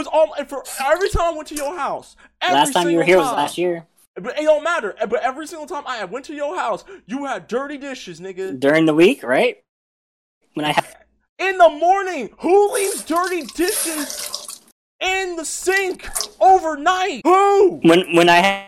was all and for every time I went to your house. Every Last time you were here was last year But it don't matter. But every single time I went to your house, you had dirty dishes, nigga. during the week, right? When I have In the morning, who leaves dirty dishes in the sink overnight? Who? when when I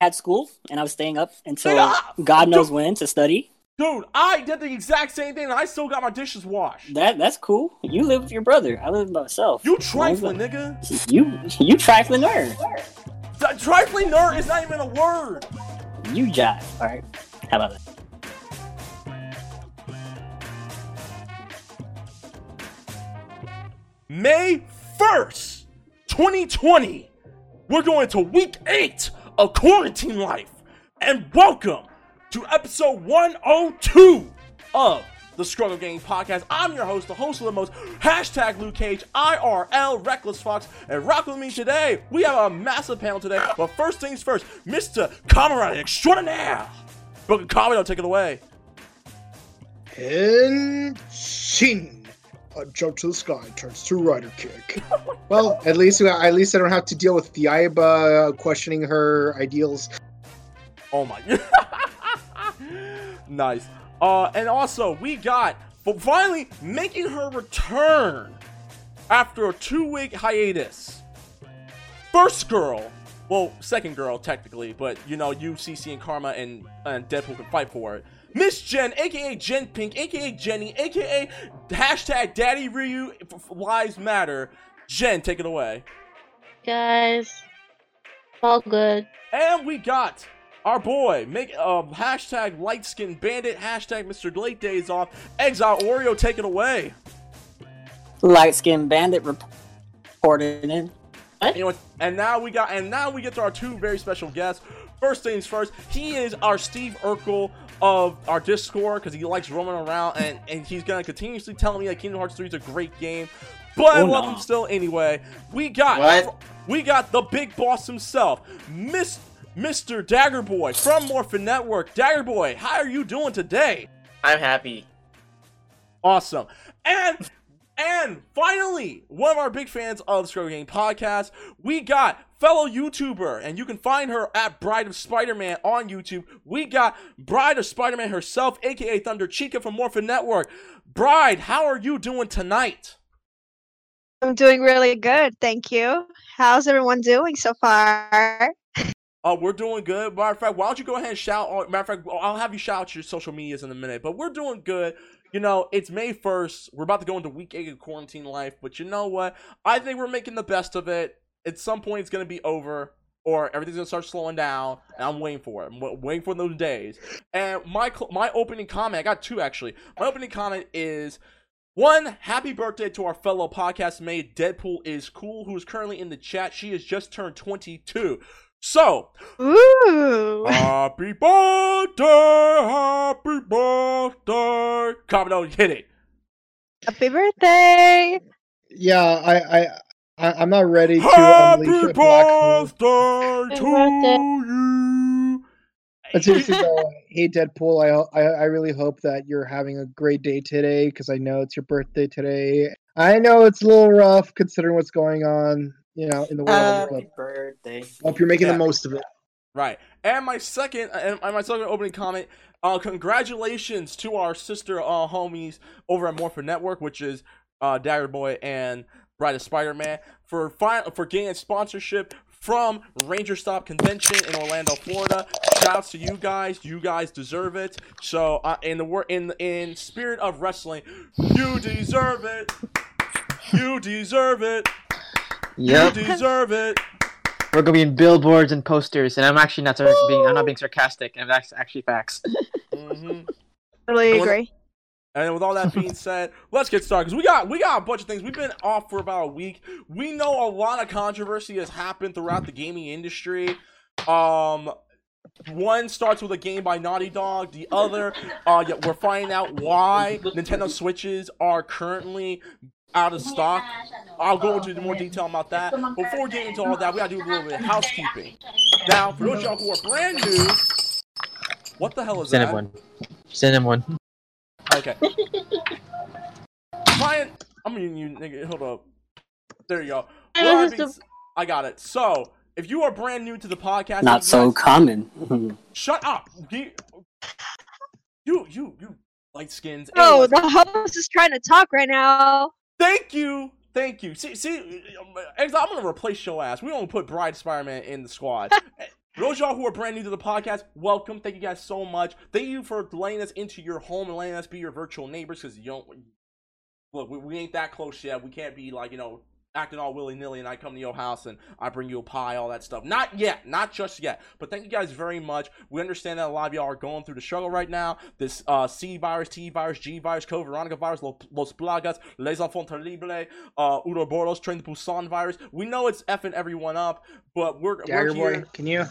had, school and I was staying up until. God knows when to study. Dude, I did the exact same thing and I still got my dishes washed. That that's cool. You live with your brother. I live by myself. You trifling, nigga. You you trifling nerd. That trifling nerd is not even a word. You jive. All right. How about that? May 1st, 2020. We're going to week 8 of quarantine life. And welcome to episode 102 of the ScrubClub Gaming Podcast. I'm your host, the host of the most, hashtag Luke Cage, IRL Reckless Fox, and rock with me today. We have a massive panel today, but first things first, Mr. Comrade Extraordinaire. Broken Comedy, take it away. Henshin. A jump to the sky turns to rider kick. well, at least at least I don't have to deal with Yaiba questioning her ideals. Oh my. nice. Uh, and also we got but finally making her return after a two-week hiatus. First girl, well, second girl technically, but you know, you, CC, and Karma and and Deadpool can fight for it. Miss Jen, aka Jen Pink, aka Jenny, aka hashtag Daddy Ryu Lives Matter. Jen, take it away. guys. All good. And we got our boy, make um hashtag light skin bandit, hashtag Mr. Late Days Off, Exile Oreo, take it away. Light skinned bandit reported in. You know what? And now we got and now we get to our two very special guests. First things first, he is our Steve Urkel of our Discord because he likes roaming around and, and he's gonna continuously tell me that Kingdom Hearts 3 is a great game. But I Oh, love no. him still anyway. We got What? we got the big boss himself, Miss Mr. Dagger Boy from Morphin Network. Dagger Boy, how are you doing today? I'm happy. Awesome. And and finally, one of our big fans of the Scrubber Game podcast, we got fellow YouTuber, and you can find her at Bride of Spider-Man on YouTube. We got Bride of Spider-Man herself, aka Thunder Chica from Morphin Network. Bride, how are you doing tonight? I'm doing really good, thank you. How's everyone doing so far? Uh, we're doing good. Matter of fact, why don't you go ahead and shout? Or, matter of fact, I'll have you shout out your social medias in a minute. But we're doing good. You know, it's May 1st. We're about to go into week eight of quarantine life. But you know what? I think we're making the best of it. At some point, it's going to be over. Or everything's gonna start slowing down, and I'm waiting for it. I'm waiting for those days. And my my opening comment, I got two actually. My opening comment is one, happy birthday to our fellow podcast mate, Deadpool is cool, who is currently in the chat. She has just turned 22. So, Ooh. Happy birthday, happy birthday. Commodore, hit it. Happy birthday! Yeah, I I, I I'm not ready to Happy unleash a black hole. birthday Happy to birthday. you. But seriously though, hey Deadpool, I, ho- I I really hope that you're having a great day today because I know it's your birthday today. I know it's a little rough considering what's going on, you know, in the world. Happy birthday. hope you're making Yeah. the most of it. Right. And my second and my second opening comment, uh congratulations to our sister uh homies over at Morphin Network, which is uh Dagger Boy and Bride of Spider-Man for fi- for getting a sponsorship from Ranger Stop Convention in Orlando, Florida. Shouts to you guys. You guys deserve it. So, uh, in the wor- in in spirit of wrestling, you deserve it. You deserve it. Yep, You deserve it. we're gonna be in billboards and posters, and I'm actually not sar- being I'm not being sarcastic, and that's actually facts. hmm Totally I wanna- agree. And with all that being said, let's get started because we got we got a bunch of things. We've been off for about a week. We know a lot of controversy has happened throughout the gaming industry. Um, one starts with a game by Naughty Dog. The other, uh, yeah, we're finding out why Nintendo Switches are currently out of stock. I'll go into more detail about that. Before we get into all that, we gotta do a little bit of housekeeping. Now, for those of y'all who are brand new, what the hell is Send that? him one. Send him one. Okay. Ryan, I'm gonna you nigga. Hold up. There you go. With all This that is being s- I got it. So, if you are brand new to the podcast, Not so guys- common. Shut up. You, you, you, you light skins. Oh, the host is trying to talk right now. Thank you. Thank you. See, see, I'm gonna replace your ass. We don't put Bride Spider-Man in the squad. Those y'all who are brand new to the podcast, welcome. Thank you guys so much. Thank you for letting us into your home and letting us be your virtual neighbors. Because you don't look, we, we ain't that close yet. We can't be like you know acting all willy nilly and I come to your house and I bring you a pie, all that stuff. Not yet, not just yet. But thank you guys very much. We understand that a lot of y'all are going through the struggle right now. This uh, C virus, T virus, G virus, COVID, Veronica virus, Los Plagas, Les Enfants Terribles, uh, Uroboros, Train to Busan virus. We know it's effing everyone up, but we're, Dagger we're boy, here. can you?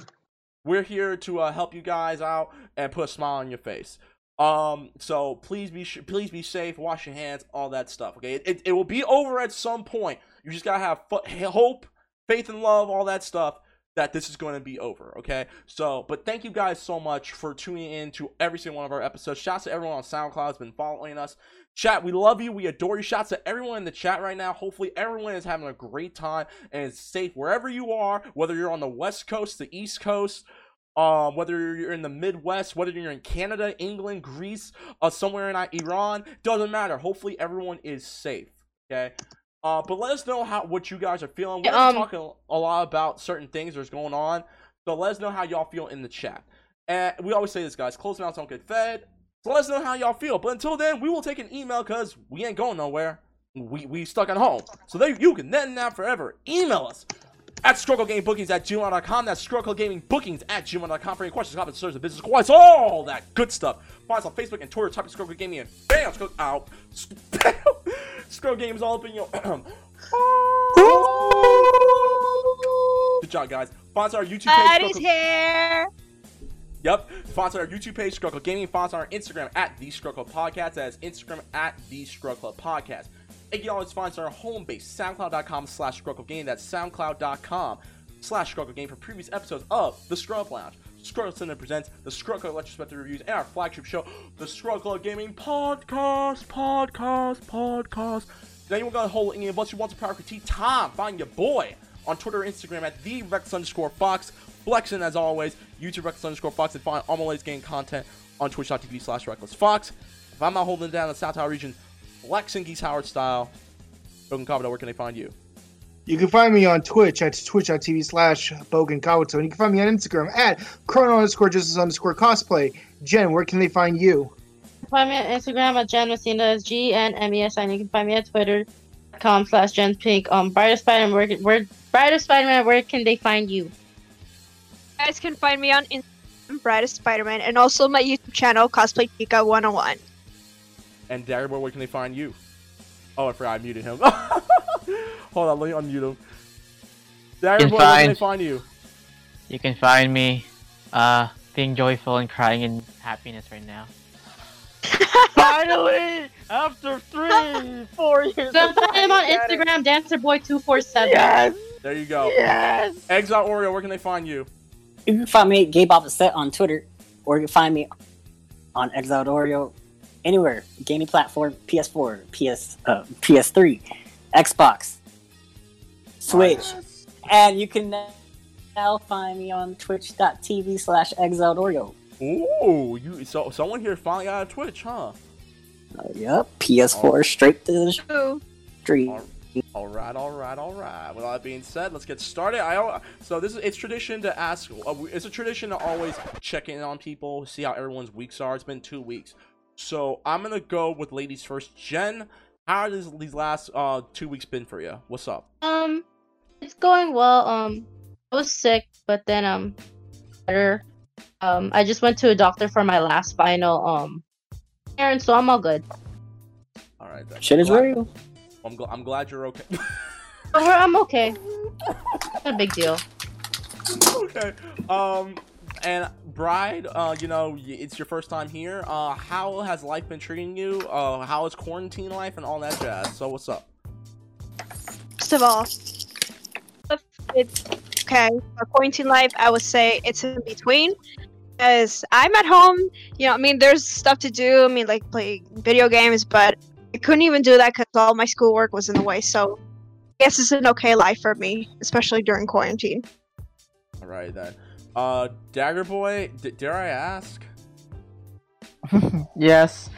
We're here to uh, help you guys out and put a smile on your face. Um, so please be sh- please be safe, wash your hands, all that stuff. Okay, it, it, it will be over at some point. You just gotta have fu- hope, faith, and love, all that stuff. That this is going to be over. Okay, so but thank you guys so much for tuning in to every single one of our episodes. Shouts to everyone on SoundCloud has been following us. Chat, we love you. We adore you. Shouts to everyone in the chat right now. Hopefully, everyone is having a great time and is safe wherever you are, whether you're on the West Coast, the East Coast, um, whether you're in the Midwest, whether you're in Canada, England, Greece, uh, somewhere in Iran, doesn't matter. Hopefully, everyone is safe. Okay. Uh, but let us know how what you guys are feeling. We're Um, talking a lot about certain things that's going on. So let us know how y'all feel in the chat. And we always say this, guys: closed mouths don't get fed. So let us know how y'all feel. But until then, we will take an email because we ain't going nowhere. We we stuck at home. So there you can then now forever email us at scrubclubgamingbookings at gmail.com. That's scrubclubgamingbookings at gmail.com for any questions, comments, and business requires, all that good stuff. Find us on Facebook and Twitter, type in ScrubClub Gaming and bam, Struggle, ow, Struggle Games all up in your, good job, guys. Find us on our YouTube page, Struggle- here. Yep. On our YouTube page, Club Gaming. On our Instagram at The Club Podcast. That is Instagram at The Club Podcast. And you can always find us on our home base, soundcloud.com slash Gaming. That's soundcloud.com slash Gaming for previous episodes of The Scrub Lounge. Scrub Center presents the Scrub Retrospective Reviews and our flagship show, The Scrub Gaming Podcast, Podcast, Podcast. Anyone got a hold of any of us who wants a power critique, Tom, find your boy on Twitter and Instagram at the Rex underscore Fox. Flexing as always, YouTube Rex underscore Fox, and find all my latest game content on twitch.tv slash Reckless Fox. If I'm not holding down the South Tower region, flexing Geese Howard style. Broken Commodore, where can they find you? You can find me on Twitch at twitch.tv slash Bouken Kabuto. And you can find me on Instagram at chrono underscore justice underscore cosplay. Jen, where can they find you? Find me on Instagram at Jen Messina, that's G N M E S I. And you can find me at Twitter.com slash Jen's Pink. Um, Bride of Spider-Man, where, where, Bride of Spider-Man, where can they find you? You guys can find me on Instagram, Brightest Spider-Man, and also my YouTube channel, Cosplay Chica 101. And Dagger Boy, where can they find you? Oh, I forgot I muted him. Hold on, let me unmute him. Dagger can Boy, where can they find- find you? You can find me uh being joyful and crying in happiness right now. Finally! After three, four years. So find him on Instagram, DancerBoy247. Yes! There you go. Yes! Exile Oreo, where can they find you? You can find me at Gabe Opposite on Twitter, or you can find me on Exiled Oreo anywhere. Gaming platform, PS4, PS, uh, PS3, Xbox, Switch. And you can now find me on twitch.tv slash Exiled Oreo. Ooh, you so someone here finally got a Twitch, huh? Uh, yep, PS4 straight to the Ooh. street. All right, all right, all right. With all that being said, let's get started. I so this is it's tradition to ask. Uh, it's a tradition to always check in on people, see how everyone's weeks are. It's been two weeks, so I'm gonna go with ladies first. Jen, how has these last uh two weeks been for you? What's up? Um, it's going well. Um, I was sick, but then um, better. Um, I just went to a doctor for my last final um, and so I'm all good. All right, then. Shit is real. I'm, gl- I'm glad you're okay. I'm okay. Not a big deal. okay. Um, and Bride, uh, you know, it's your first time here. Uh, how has life been treating you? Uh, how is quarantine life and all that jazz? So what's up? First of all, it's okay. For quarantine life, I would say it's in between. Because I'm at home, you know, I mean, there's stuff to do. I mean, like play video games, but I couldn't even do that because all my schoolwork was in the way. So guess it's an okay life for me, especially during quarantine. All right then. Uh, Dagger Boy, d- dare I ask? yes,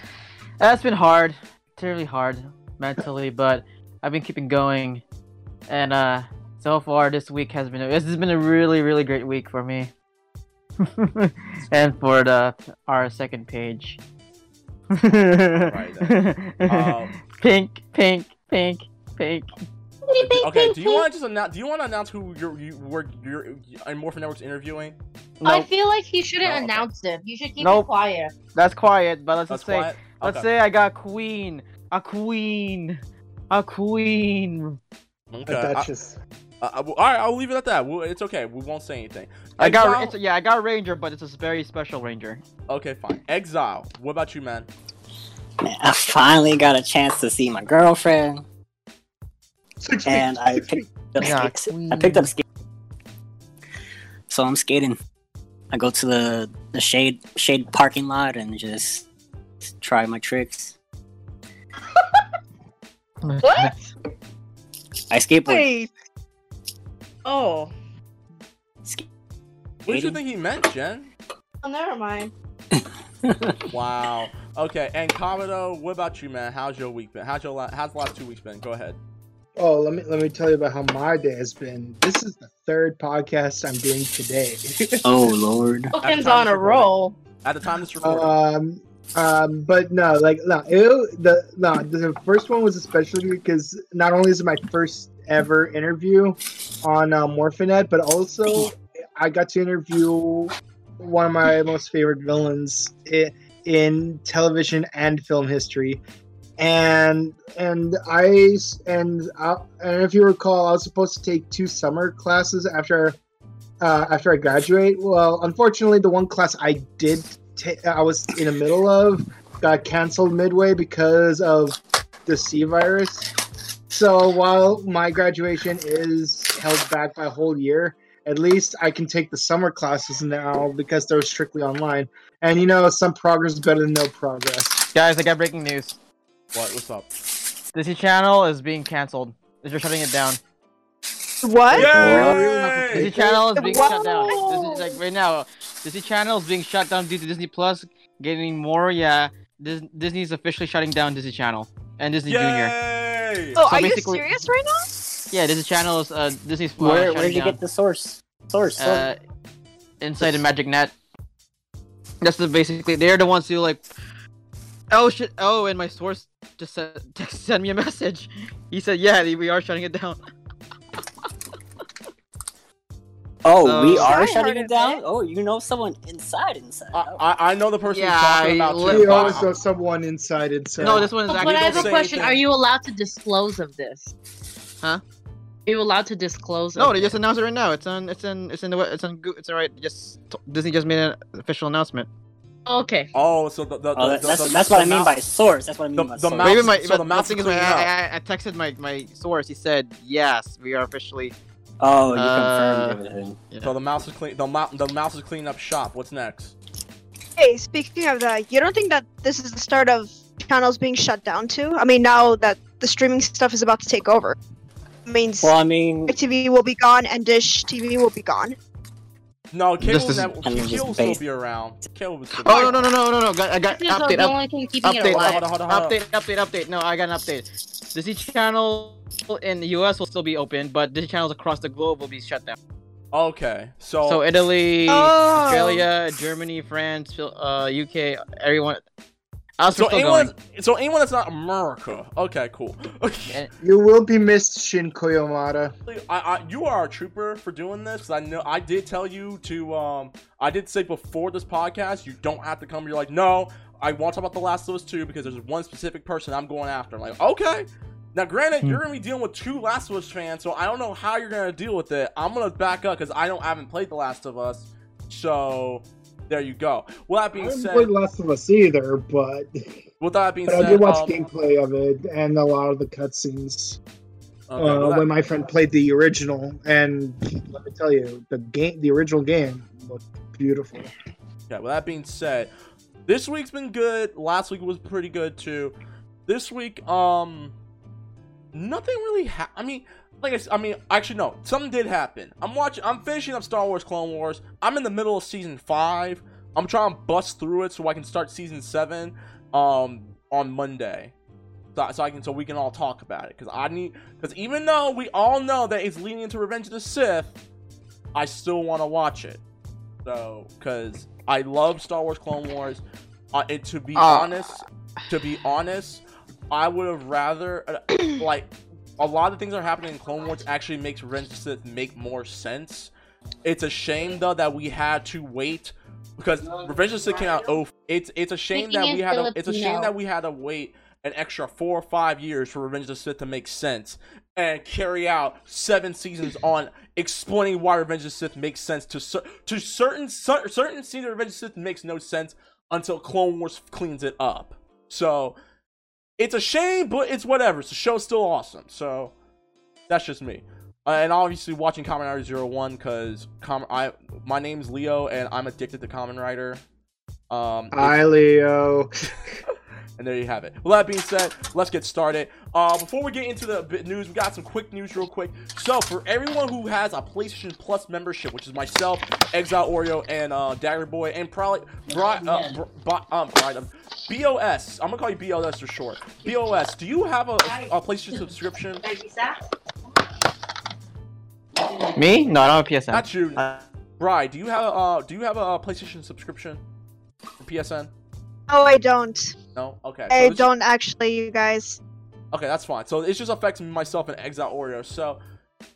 that's been hard, terribly hard mentally, but I've been keeping going, and uh, so far this week has been this has been a really really great week for me, and for the our second page. then. Um, pink, pink, pink, pink. Okay, do you want to just announce? Do you want to announce who you're you were you're in Morphin Network's interviewing? I feel like he shouldn't No, okay. announce it. You should keep Nope. it quiet. that's quiet. But let's That's just say, quiet. let's Okay. say I got queen, a queen, a queen. Okay. A I- Duchess. Uh, uh, well, all right, I'll leave it at that. We'll, it's okay. We won't say anything. I got it's, yeah, I got ranger, but it's a very special ranger. Okay, fine. Exile. What about you, man? Man, I finally got a chance to see my girlfriend, Six feet, and I picked up Yeah, skates. I picked up skate. So I'm skating. I go to the the shade shade parking lot and just try my tricks. What? I skateboard. Wait, Oh. Sk- What did you think he meant, Jen? Oh, never mind. Wow. Okay, and Kabuto, what about you, man? How's your week been? How's your la- how's the last two weeks been? Go ahead. Oh, let me let me tell you about how my day has been. This is the third podcast I'm doing today. oh lord. Bookends time on a to roll. At the time this recording. um, um, but no, like no, it, the no, the first one was especially because not only is it my first ever interview on uh, Morphinet, but also I got to interview one of my most favorite villains in, in television and film history. And and I and I, and if you recall, I was supposed to take two summer classes after uh, after I graduate. Well, unfortunately, the one class I did ta- I was in the middle of got canceled midway because of the C virus. So while my graduation is held back by a whole year, at least I can take the summer classes now because they're strictly online. And you know, some progress is better than no progress. Guys, I got breaking news. What? What's up? Disney Channel is being canceled. They're shutting it down. what? Disney Channel is being shut down. Disney, like right now, Disney Channel is being shut down due to Disney Plus getting more. Yeah, Dis- is officially shutting down Disney Channel and Disney Junior. Yay! Oh, So are you basically- serious right now? Yeah, Disney Channel is uh, Disney's uh, Where where did you down. get the source? Source. source. uh, inside the Magic Net. That's the basically they're the ones who like. Oh shit! Oh, and my source just sent text sent me a message. He said, "Yeah, we are shutting it down." oh, we are shutting it down. it. Oh, you know someone inside inside. I. I I know the person Yeah, you're talking I about li- too. We always know someone inside inside. No, this one is But actually. I have a question. anything. Are you allowed to disclose of this? Huh? Are you allowed to disclose? No, of they just announced it right now. It's on. It's in. It's in the. we- It's on. Goo- It's alright. Just Disney just made an official announcement. Okay. Oh, so the, the, Oh, the, the- that's the- that's the what I mean mouse- by source. That's what I mean the- by the source. mouse- even my, so the the, mouse thing is is, my, I, I, I texted my my source. He said, "Yes, we are officially." Oh, you Uh, confirmed everything. So the mouse is clean. The, mou- the mouse is cleaning up shop. What's next? Hey, speaking of that, you don't think that this is the start of channels being shut down too? I mean, now that the streaming stuff is about to take over, it means Well, I mean, TV will be gone and Dish TV will be gone. No, cable This is- net- I mean, just will still base- be around. Cable will still be Oh no no no no no no! I got This update up, only thing keeping it update, alive. Hold on, hold on, hold on. update update update. No, I got an update. Disney Channel in the U.S. will still be open, but Disney channels across the globe will be shut down. Okay, so, So Italy, Oh. Australia, Germany, France, uh, UK, everyone. Us so anyone, going. so anyone that's not America. Okay, cool. You will be missed, Shin Koyomata. I, I, you are a trooper for doing this. 'cause I know I did tell you to. Um, I did say before this podcast, you don't have to come. You're like, no, I want to talk about The Last of Us 2 because there's one specific person I'm going after. I'm like, okay. Now, granted, Hmm. you're gonna be dealing with two Last of Us fans, so I don't know how you're gonna deal with it. I'm gonna back up because I don't I haven't played The Last of Us, so there you go. With that I being haven't said, played Last of Us either, but, with that being but I did watch um, gameplay of it and a lot of the cutscenes okay, uh, that- when my friend played the original. And let me tell you, the game, the original game, looked beautiful. Yeah, with that being said, this week's been good. Last week was pretty good too. This week, um, nothing really ha- I mean, like I, I mean, actually no, something did happen. I'm watching. I'm finishing up Star Wars Clone Wars. I'm in the middle of season five. I'm trying to bust through it so I can start season seven um on Monday. So, so I can so we can all talk about it because I need because even though we all know that it's leading into Revenge of the Sith, I still want to watch it. So because I love Star Wars Clone Wars. Uh, and to be Ah. honest, to be honest, I would have rather uh, like a lot of things that are happening in Clone Wars actually makes Revenge of the Sith make more sense. It's a shame though that we had to wait because Revenge of the Sith came out. Oh, it's it's a shame that we had to, it's a shame that we had to wait an extra four or five years for Revenge of the Sith to make sense and carry out seven seasons on explaining why Revenge of the Sith makes sense to cer- to certain cer- certain scenes of Revenge of the Sith makes no sense until Clone Wars cleans it up. So it's a shame, but it's whatever. The show's still awesome. So that's just me. Uh, and obviously watching Kamen Rider Zero One because Com- I my name's Leo and I'm addicted to Kamen Rider. Um, Hi, Leo. and there you have it. Well, that being said, let's get started. Uh, before we get into the news, we got some quick news real quick. So, for everyone who has a PlayStation Plus membership, which is myself, Exile Oreo, and uh, Dagger Boy, and probably Bri- uh, Br- Bri- um, Bri- um, BOS, I'm gonna call you BOS for short. BOS, do you have a, a PlayStation subscription? Me? No, I don't have PSN. Not you, Uh, Bri. Do you have a uh, do you have a PlayStation subscription? For PSN? Oh, I don't. No. Okay. I don't actually, you guys. Okay, that's fine. So it just affects myself, and Exile Oreo. So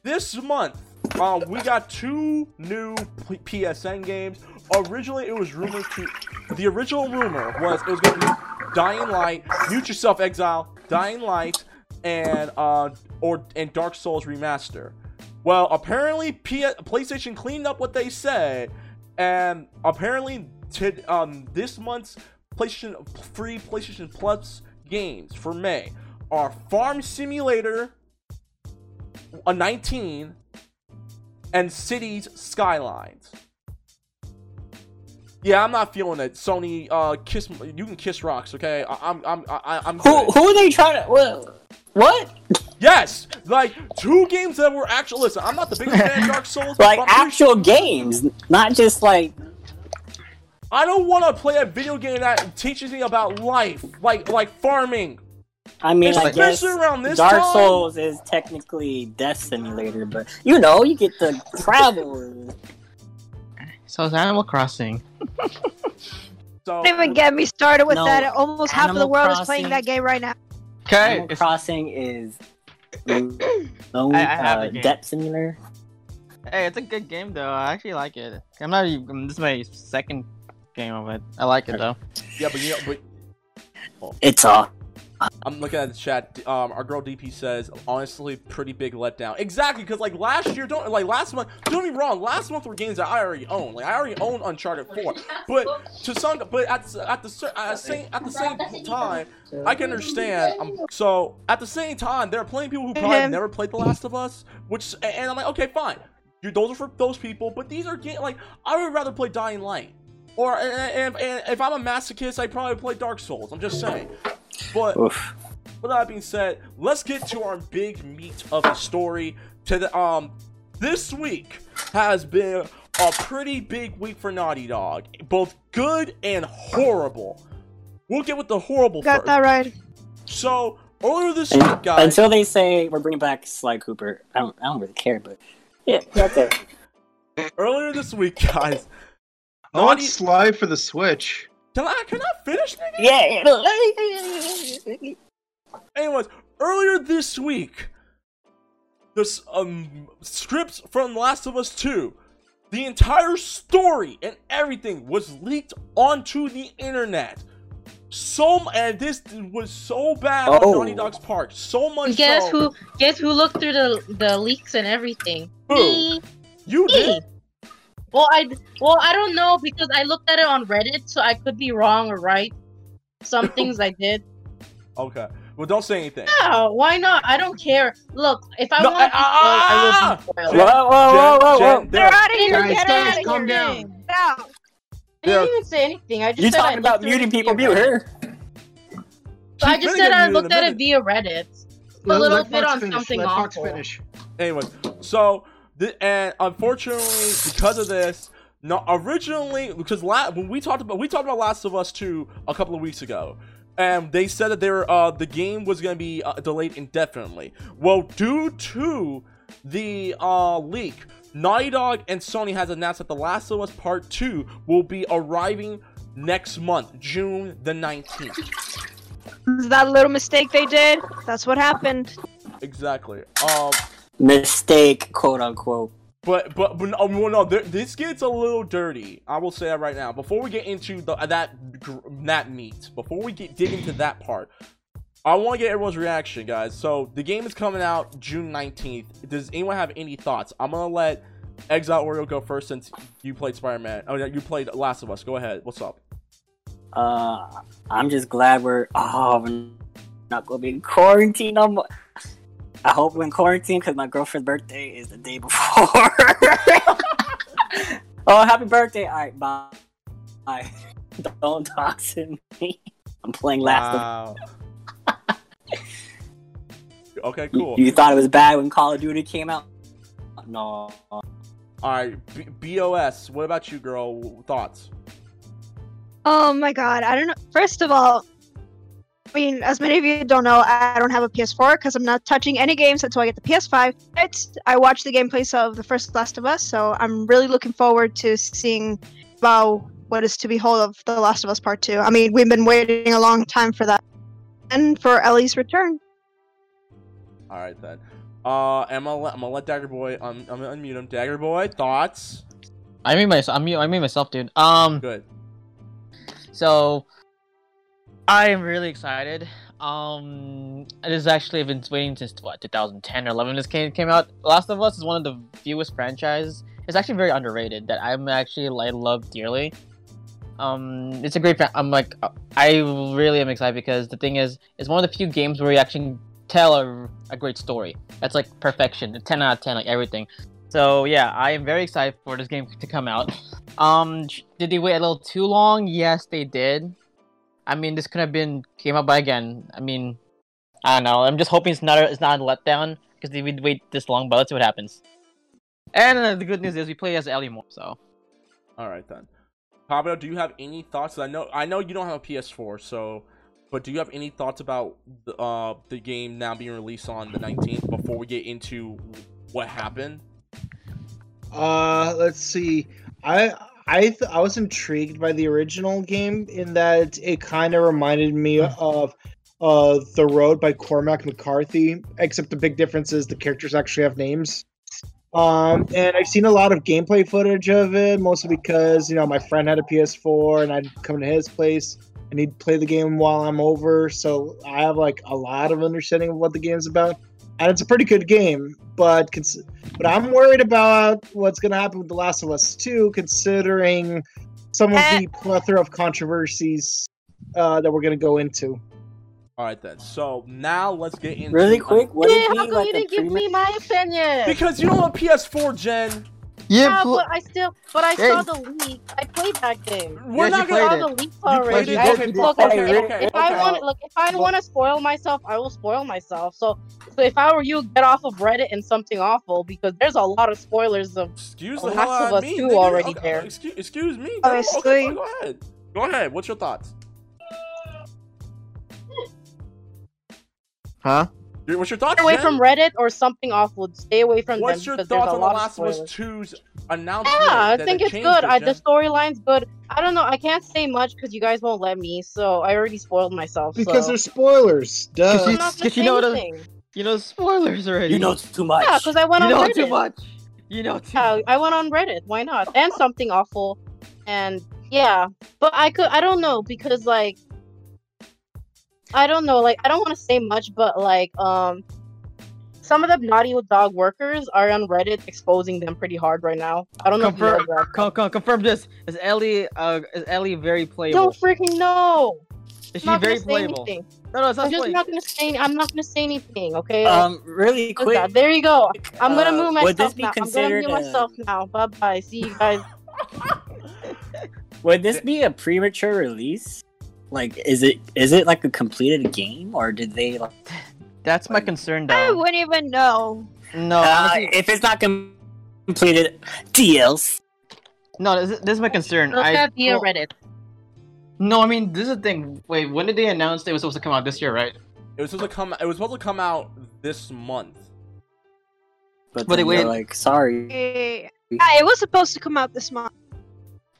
this month, uh, we got two new P- PSN games. Originally, it was rumored to. The original rumor was it was going to be Dying Light, Mute Yourself Exile, Dying Light, and uh, or and Dark Souls Remaster. Well, apparently, P- PlayStation cleaned up what they said, and apparently, to, um, this month's PlayStation free PlayStation Plus games for May are Farm Simulator a 19 and Cities Skylines. Yeah, I'm not feeling it. Sony, uh, kiss. You can kiss rocks, okay? I, I'm, I'm, I, I'm. Who good. who are they trying to? What? What? Yes, like two games that were actual. Listen, I'm not the biggest fan of Dark Souls. Like actual games, not just like I don't want to play a video game that teaches me about life, like like farming. I mean, I guess Especially around this Dark time. Souls is technically Death Simulator, but you know, you get to travel. so it's Animal Crossing. So Don't even get me started with No, that. Almost half of the Animal world is playing that game right now. Okay. Animal Crossing is no I- I have uh. Death Simulator. Hey, it's a good game though. I actually like it. I'm not even. This is my second game of it. I like it though. yeah, but you know, but It's all. I'm looking at the chat. Um, our girl DP says, honestly, pretty big letdown. Exactly, because like last year, don't like last month. Don't get me wrong. Last month were games that I already own. Like I already own Uncharted 4. But to some, but at the- at the at the same at the same time, I can understand. Um, so at the same time, there are plenty of people who probably never played The Last of Us. Which and I'm like, okay, fine. You, those are for those people. But these are ga- like I would rather play Dying Light. Or and, and, and if I'm a masochist, I probably play Dark Souls. I'm just saying. But Oof. with that being said, let's get to our big meat of the story. To the um, this week has been a pretty big week for Naughty Dog, both good and horrible. We'll get with the horrible Got first. that right. So earlier this And- week, guys, Until they say we're bringing back Sly Cooper, I don't. I don't really care, but yeah, that's it. earlier this week, guys, I want Naughty. Sly for the Switch. Can I can I finish? Nigga? Yeah. Anyways, earlier this week, this um scripts from Last of Us 2, the entire story and everything was leaked onto the internet. So and this was so bad on Oh. Naughty Dog's part. So much. Guess so, who? Guess who looked through the the leaks and everything? Who? Me. You Me. did. Well, I well I don't know because I looked at it on Reddit, so I could be wrong or right. Some things I did. Okay. Well, don't say anything. Yeah, why not? I don't care. Look, if I No, want to be ah, spoiled, I will Jen- be Whoa, spoiled. whoa, whoa, whoa, whoa! Jen, They're there- out of here. Guys, Get guys, out of calm here. down. Get out. I didn't even say anything. I just You said I talking about looked through muting it people? via Mute Reddit. her. So I She's just gonna said get I muted in looked a at it minute. via Reddit. A little let bit Fox on finish. something Let Fox awful. finish. Anyways, so th- and unfortunately, because of this, no, originally because la- when we talked about we talked about Last of Us two a couple of weeks ago, and they said that they were, uh, the game was going to be uh, delayed indefinitely. Well, due to the uh, leak, Naughty Dog and Sony has announced that The Last of Us Part Two will be arriving next month, June the nineteenth. That little mistake they did, that's what happened. Exactly. Um. Mistake, quote unquote. But but but no, well, no th- this gets a little dirty. I will say that right now. Before we get into the, that gr- that meat, before we get dig into that part, I want to get everyone's reaction, guys. So the game is coming out June nineteenth. Does anyone have any thoughts? I'm gonna let Exile Oreo go first since you played Spider Man. Oh yeah, you played Last of Us. Go ahead. What's up? Uh, I'm just glad we're oh we're not gonna be in quarantine no more. I hope we're in quarantine because my girlfriend's birthday is the day before. oh, happy birthday! All right, bye. Bye. Don't talk to me. I'm playing Last of Wow. okay, cool. You, you thought it was bad when Call of Duty came out? No. All right, B- BOS. What about you, girl? Thoughts? Oh my god, I don't know. First of all, I mean, as many of you don't know, I don't have a PS4 because I'm not touching any games until I get the PS5. It's, I watched the gameplays of the first Last of Us, so I'm really looking forward to seeing about what is to behold of The Last of Us Part 2. I mean, we've been waiting a long time for that. And for Ellie's return. All right then. Uh, I'm gonna let, I'm gonna let Dagger Boy. Um, I'm gonna unmute him. Dagger Boy, thoughts? I mean myself. I mean, I mean myself, dude. Um, Good. so I am really excited. Um, it is actually I've been waiting since what 2010 or 11. This game came out. Last of Us is one of the fewest franchises. It's actually very underrated that I'm actually I love dearly. Um, it's a great. I'm like I really am excited because the thing is, it's one of the few games where you actually tell a, a great story. That's like perfection. 10 out of 10, like everything. So yeah, I am very excited for this game to come out. Um, did they wait a little too long? Yes, they did. I mean, this could have been came out by again. I mean, I don't know. I'm just hoping it's not a, it's not a letdown because they would wait this long. But let's see what happens. And uh, the good news is we play as Ellie more. So All right then. Pablo, do you have any thoughts? I know I know you don't have a PS4, so but do you have any thoughts about the, uh the game now being released on the 19th before we get into what happened? Uh, let's see. I I th- I was intrigued by the original game in that it kind of reminded me of uh The Road by Cormac McCarthy, except the big difference is the characters actually have names. Um, and I've seen a lot of gameplay footage of it, mostly because you know my friend had a PS4 and I'd come to his place and he'd play the game while I'm over, so I have like a lot of understanding of what the game's about. And it's a pretty good game, but cons- but I'm worried about what's going to happen with The Last of Us 2, considering some of the plethora of controversies uh, that we're going to go into. All right then. So now let's get into Really quick, would yeah, how come like you a didn't give me my opinion? because you don't want PS4, Jen. Yeah, but I still, but I Hey. saw the leak. I played that game. We're Yes, not gonna. played saw the leak already. it. I, Okay, look, okay, okay, okay, if I okay. want, look, if I want to spoil myself, I will spoil myself. So, so if I were you, get off of Reddit and something awful because there's a lot of spoilers of. Excuse the Last hell of of Us me. 2 nigga. already Okay, there. Excuse, excuse me. Oh, Okay, go ahead. Go ahead. What's your thoughts? huh? Your- What's your thoughts? Stay away Jen? from Reddit or something awful. Stay away from What's them your because there's thoughts a on The Last of Us 2's announcement? Yeah, I think it's good. it, I, the storyline's good. I don't know. I can't say much because you guys won't let me. So I already spoiled myself. Because so. they're spoilers. Duh. I'm Because you say know what? You know spoilers already. You know too much. Yeah, because I went You on know Reddit. too much. You know too. Yeah, I went on Reddit. Why not? And something awful. And yeah, but I could. I don't know because like, I don't know. Like, I don't want to say much, but like, um, some of the Naughty Dog workers are on Reddit exposing them pretty hard right now. I don't know if you Confirm, know that. con- con- confirm this. Is Ellie uh is Ellie very playable? Don't freaking know. is I'm she not very gonna say playable? anything. No, no, it's not I'm just playable. not gonna say. I'm not gonna say anything. Okay. Um, really quick. that. There you go. I'm gonna uh, move would this myself be now. I'm gonna considered a- myself now. Bye bye. See you guys. Would this be a premature release? Like, is it is it like a completed game, or did they like? That's my Like- concern, I wouldn't even know. No, Uh, honestly, if it's not com- completed, DLC. no. This, this is my concern. Look I, at via well, Reddit. no, I mean, this is the thing. Wait, when did they announce it was supposed to come out this year, right? It was supposed to come. It was supposed to come out this month. But, But they're like, sorry. Yeah, it was supposed to come out this month,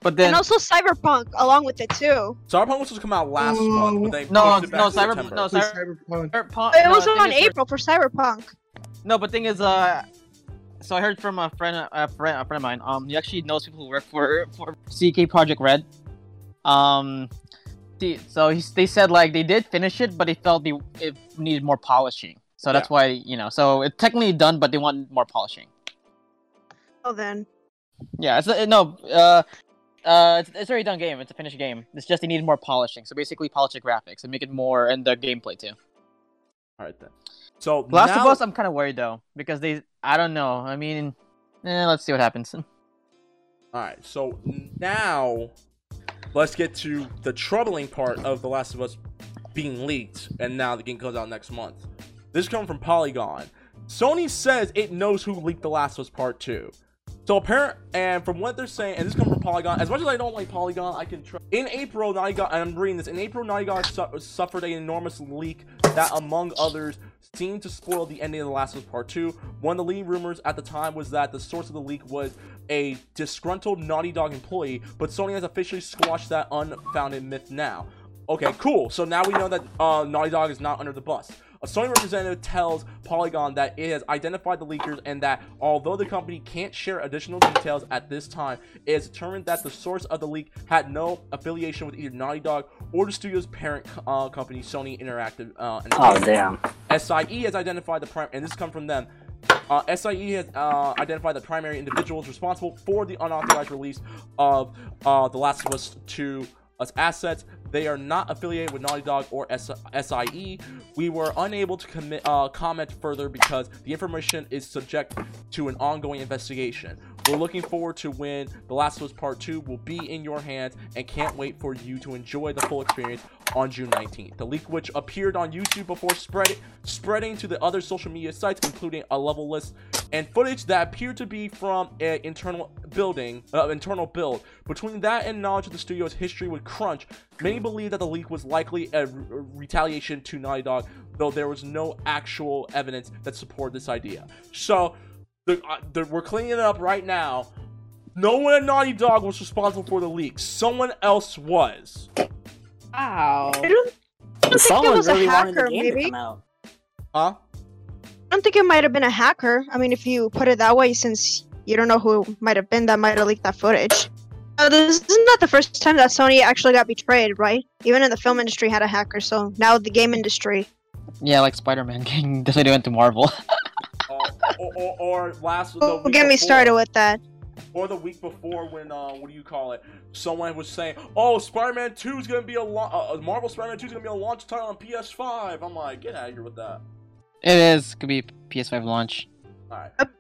But then and also Cyberpunk along with it too. Cyberpunk was supposed to come out last Ooh. month, but they No, pushed it no, to Cyber- no, Cyber- Cyberpunk. Cyberpunk- It no, was the on April for Cyberpunk. No, but thing is, uh, so I heard from a friend, a friend, a friend of mine. Um, he actually knows people who work for for CD Projekt Red. Um, the, so he, they said like they did finish it, but they felt they it needed more polishing. So that's why you know. So it's technically done, but they want more polishing. Oh, then. Yeah, it's uh, no. Uh, uh, it's, it's already done game. It's a finished game. It's just they needed more polishing. So basically, polish the graphics and make it more and the gameplay too. All right then. So Last now, of Us, I'm kind of worried though because they. I don't know. I mean, eh, let's see what happens. All right. So now, let's get to the troubling part of The Last of Us being leaked, and now the game comes out next month. This comes from Polygon. Sony says it knows who leaked The Last of Us Part Two. So apparent, and from what they're saying, and this comes from Polygon. As much as I don't like Polygon, I can. trust. in April, and I'm reading this. In April, Dog su- suffered an enormous leak that, among others, seemed to spoil the ending of The Last of Us Part Two. One of the lead rumors at the time was that the source of the leak was a disgruntled Naughty Dog employee, but Sony has officially squashed that unfounded myth now. Okay, cool. So now we know that uh, Naughty Dog is not under the bus. A Sony representative tells Polygon that it has identified the leakers and that although the company can't share additional details at this time, it has determined that the source of the leak had no affiliation with either Naughty Dog or the studio's parent uh, company, Sony Interactive uh, Oh damn. SIE has identified the prime, and this comes from them. Uh, SIE has uh, identified the primary individuals responsible for the unauthorized release of uh, The Last of Us 2 assets. They are not affiliated with Naughty Dog or SIE. We were unable to commit, uh, comment further because the information is subject to an ongoing investigation. We're looking forward to when The Last of Us Part 2 will be in your hands and can't wait for you to enjoy the full experience on June 19th. The leak, which appeared on YouTube before spread, spreading to the other social media sites, including a level list and footage that appeared to be from an internal building, uh, internal build. Between that and knowledge of the studio's history with Crunch, many believe that the leak was likely a re- retaliation to Naughty Dog, though there was no actual evidence that supported this idea. So, the, uh, the, we're cleaning it up right now. No one at Naughty Dog was responsible for the leak. Someone else was. Wow. I don't, I don't think it Someone was a really wanted hacker, maybe. to come out. Huh? I don't think it might have been a hacker. I mean, if you put it that way, since you don't know who might have been that might have leaked that footage. Uh, this isn't that the first time that Sony actually got betrayed, right? Even in the film industry had a hacker, so now the game industry. Yeah, like Spider-Man getting this way they went to Marvel. Or, or, or last. the Don't week get me before. started with that. or the week before when uh what do you call it someone was saying oh spider-man 2 is gonna be a la- uh, marvel spider-man 2 is gonna be a launch title on ps5 i'm like get out of here with that it is could be PS5 launch. all right Yep.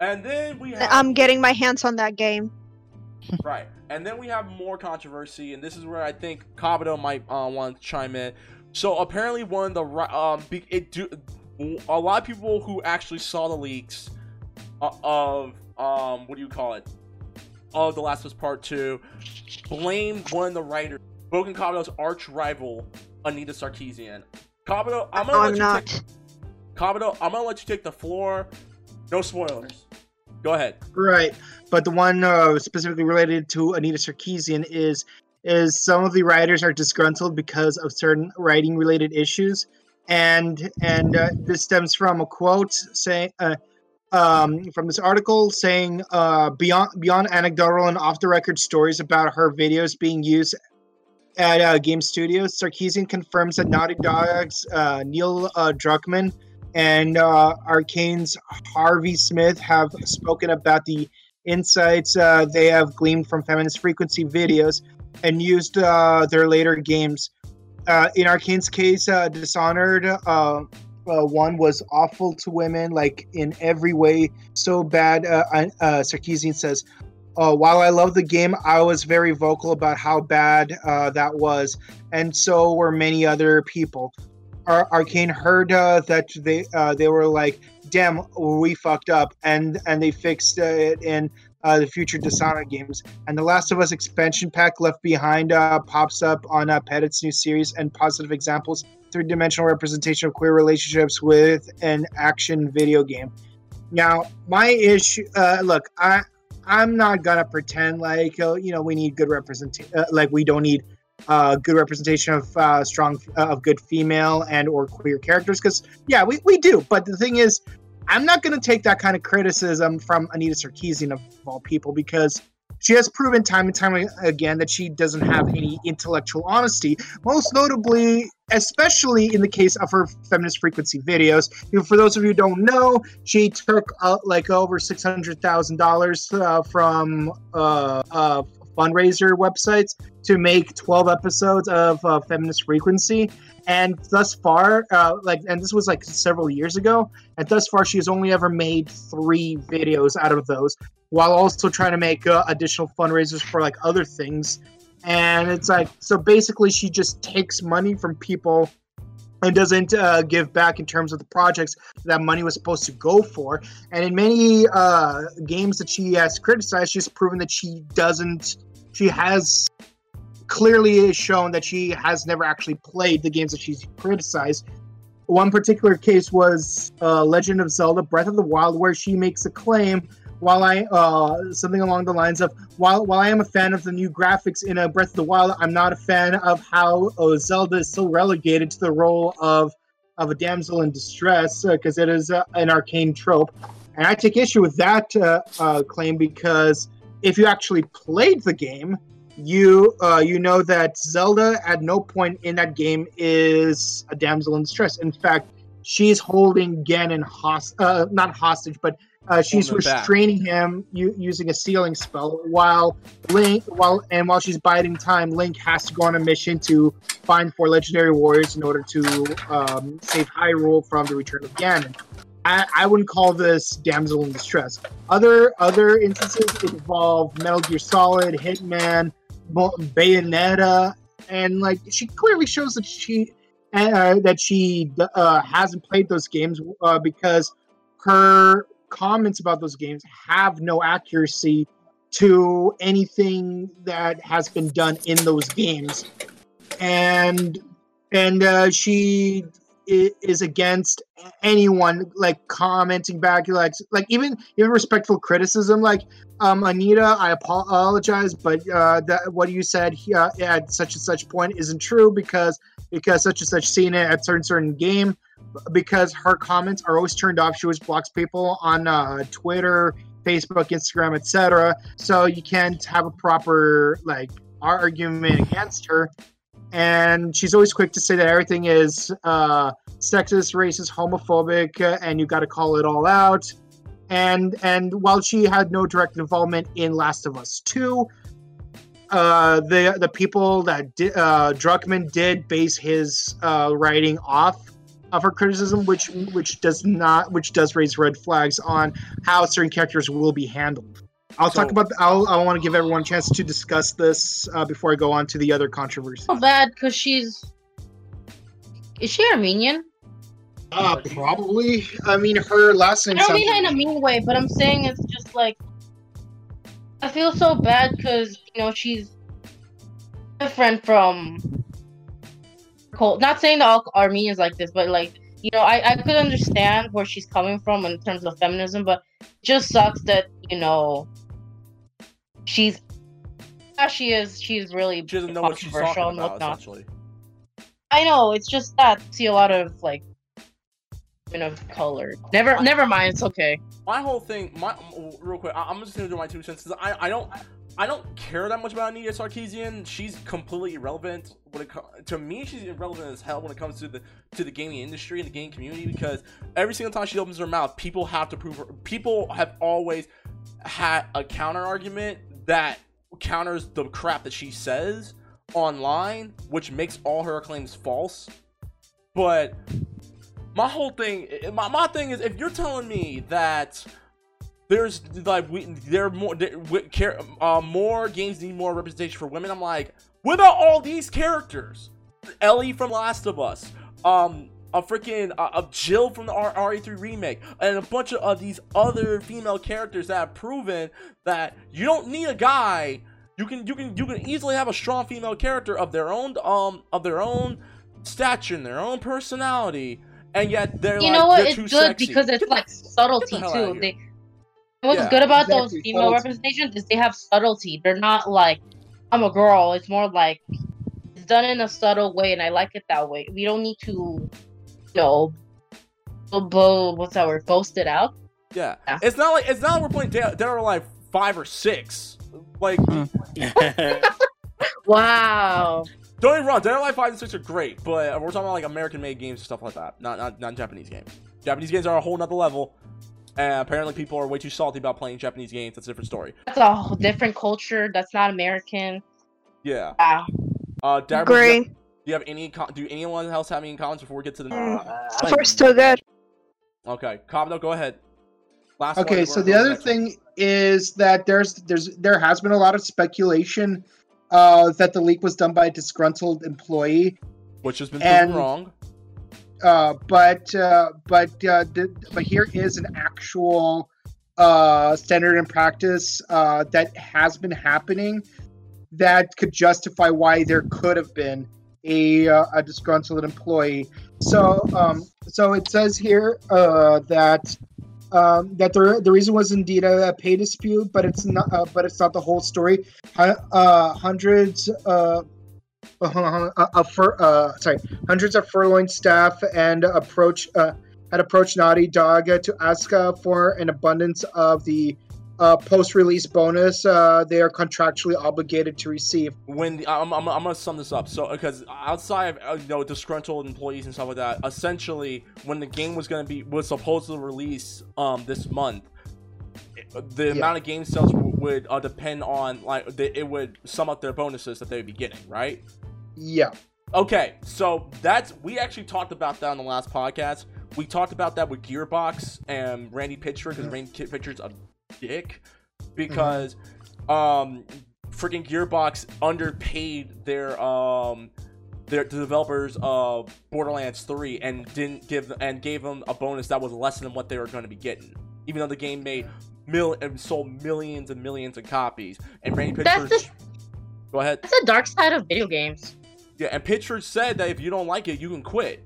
and then we have I'm getting my hands on that game. right and then we have more controversy and this is where i think kabuto might uh, want to chime in so apparently one of the ri- um be- it do a lot of people who actually saw the leaks uh, of um what do you call it? Of the last of us part 2 blamed one of the writers broken kabuto's arch rival anita sarkeesian. Kabuto i'm gonna No, let I'm you not. take kabuto i'm gonna let you take the floor. No spoilers. Go ahead. Right, but the one uh, specifically related to Anita Sarkeesian is is some of the writers are disgruntled because of certain writing related issues, and and uh, this stems from a quote saying. Uh, um, from this article saying uh, beyond beyond anecdotal and off the record stories about her videos being used at uh, game studios, Sarkeesian confirms that Naughty Dog's uh, Neil uh, Druckmann and Arkane's Harvey Smith have spoken about the insights they have gleaned from Feminist Frequency videos and used their later games. Uh, in Arkane's case, uh, Dishonored uh, uh, one was awful to women, like in every way, so bad. Uh, uh, Sarkeesian says, uh, while I love the game, I was very vocal about how bad that was, and so were many other people. Ar- Arkane heard that they uh, they were like, "Damn, we fucked up," and and they fixed it in uh, the future Dishonored games. And the Last of Us expansion pack Left Behind uh, pops up on uh, Pettit's new series and positive examples, three dimensional representation of queer relationships with an action video game. Now, my issue, uh, look, I I'm not gonna pretend like uh, you know we need good representation, uh, like we don't need uh, good representation of uh, strong uh, of good female and or queer characters because yeah we, we do but the thing is i'm not going to take that kind of criticism from anita sarkeesian of all people because she has proven time and time again that she doesn't have any intellectual honesty most notably especially in the case of her feminist frequency videos. For those of you who don't know she took uh, like over $600000 uh, from uh, uh, fundraiser websites to make 12 episodes of uh, feminist frequency. And thus far uh, like and this was like several years ago and thus far she has only ever made three videos out of those while also trying to make uh, additional fundraisers for like other things. And it's like so basically she just takes money from people and doesn't uh, give back in terms of the projects that money was supposed to go for. And in many uh, games that she has criticized, she's proven that she doesn't. She has clearly shown that she has never actually played the games that she's criticized. One particular case was uh, Legend of Zelda: Breath of the Wild, where she makes a claim while I uh, something along the lines of while while I am a fan of the new graphics in a Breath of the Wild, I'm not a fan of how uh, Zelda is still relegated to the role of of a damsel in distress because it is uh, an arcane trope, and I take issue with that uh, uh, claim because if you actually played the game, you uh, you know that Zelda at no point in that game is a damsel in distress. In fact, she's holding Ganon uh, not hostage, but uh, she's him back. restraining him u- using a sealing spell. While Link, while and while she's biding time, Link has to go on a mission to find four legendary warriors in order to um, save Hyrule from the return of Ganon. I, I wouldn't call this damsel in distress. Other other instances involve Metal Gear Solid, Hitman, Bayonetta, and like she clearly shows that she uh, that she uh, hasn't played those games uh, because her comments about those games have no accuracy to anything that has been done in those games. And and uh, she is against anyone like commenting back like like even even respectful criticism like um anita i apologize but uh that what you said uh, at such and such point isn't true because because such and such seen it at certain certain game because her comments are always turned off. She always blocks people on uh twitter facebook instagram etc so you can't have a proper like argument against her. And she's always quick to say that everything is uh, sexist, racist, homophobic, uh, and you got to call it all out. And and while she had no direct involvement in Last of Us Two, uh, the the people that di- uh, Druckmann did base his uh, writing off of her criticism, which which does not which does raise red flags on how certain characters will be handled. I'll talk So- about. I'll, I want to give everyone a chance to discuss this uh, before I go on to the other controversy. So bad because she's. Is she Armenian? Uh, probably. I mean, her last name I don't mean that in a mean way, but I'm saying it's just like. I feel so bad because, you know, she's different from. Not saying that all Armenians like this, but like, you know, I, I could understand where she's coming from in terms of feminism, but it just sucks that, you know, she's. yeah, she is, she's really She doesn't know what she's talking controversial and about, whatnot. essentially. I know it's just that see a lot of like women of color. Never, never mind. It's okay. my whole thing, my real quick, I, I'm just gonna do my two cents. I, I don't, I don't care that much about Anita Sarkeesian. She's completely irrelevant when it to me. She's irrelevant as hell when it comes to the to the gaming industry and the gaming community because every single time she opens her mouth, people have to prove her. People have always had a counter argument that counters the crap that she says online, which makes all her claims false. But my whole thing my, my thing is if you're telling me that there's like we there are more there, we, care, uh, more games need more representation for women i'm like what about all these characters ellie from last of us um a freaking uh, a Jill from the R- RE3 remake, and a bunch of uh, these other female characters that have proven that you don't need a guy. You can you can you can easily have a strong female character of their own um of their own stature and their own personality, and yet they're You like, know what? It's good sexy. because it's Get the- like subtlety outta too. They what's Yeah, good about those female subtlety. representations is they have subtlety. They're not like I'm a girl. It's more like it's done in a subtle way, and I like it that way. We don't need to, you know, bo- bo- what's that word? Boast it out. Yeah. Yeah. It's not like it's not like we're playing Dead, Dead or Alive five or six. Like hmm. Wow. don't get me wrong, Dead or Alive five and six are great, but we're talking about like American made games and stuff like that. Not not not Japanese games. Japanese games are a whole nother level. And apparently people are way too salty about playing Japanese games. That's a different story. That's a whole different culture. That's not American. Yeah. Wow. Uh Darren, do you have- Agree. Do you have any com- do anyone else have any comments before we get to the Mm. Uh, So far, still good. Okay. Kabno, go ahead. Last Okay, we're so the other next one. thing is that there's there's there has been a lot of speculation uh, that the leak was done by a disgruntled employee, which has been proven and- wrong. Uh, but uh, but uh, th- but here is an actual uh, standard in practice uh, that has been happening that could justify why there could have been a, uh, a disgruntled employee. So um, so it says here uh, that um, that the, the reason was indeed a, a pay dispute, but it's not uh, but it's not the whole story. Uh, hundreds uh, uh, hold on, hold on, uh, fur, uh, sorry, hundreds of furloughed staff and approach uh, had approached Naughty Dog to ask uh, for an abundance of the uh, post-release bonus uh, they are contractually obligated to receive. when I'm, I'm, I'm gonna sum this up. So because outside of you know disgruntled employees and stuff like that essentially when the game was gonna be was supposed to release um this month the Yeah. amount of game sales would uh, depend on like the, it would sum up their bonuses that they would be getting right? Yeah, okay so that's we actually talked about that on the last podcast. We talked about that with gearbox and randy pitcher because randy Ki- pitcher's a dick. Because um freaking gearbox underpaid their um their the developers of borderlands 3 and didn't give and gave them a bonus that was less than what they were going to be getting. Even though the game made mil and sold millions and millions of copies and randy That's pitcher go ahead That's the dark side of video games. yeah, and Pitcher said that if you don't like it, you can quit.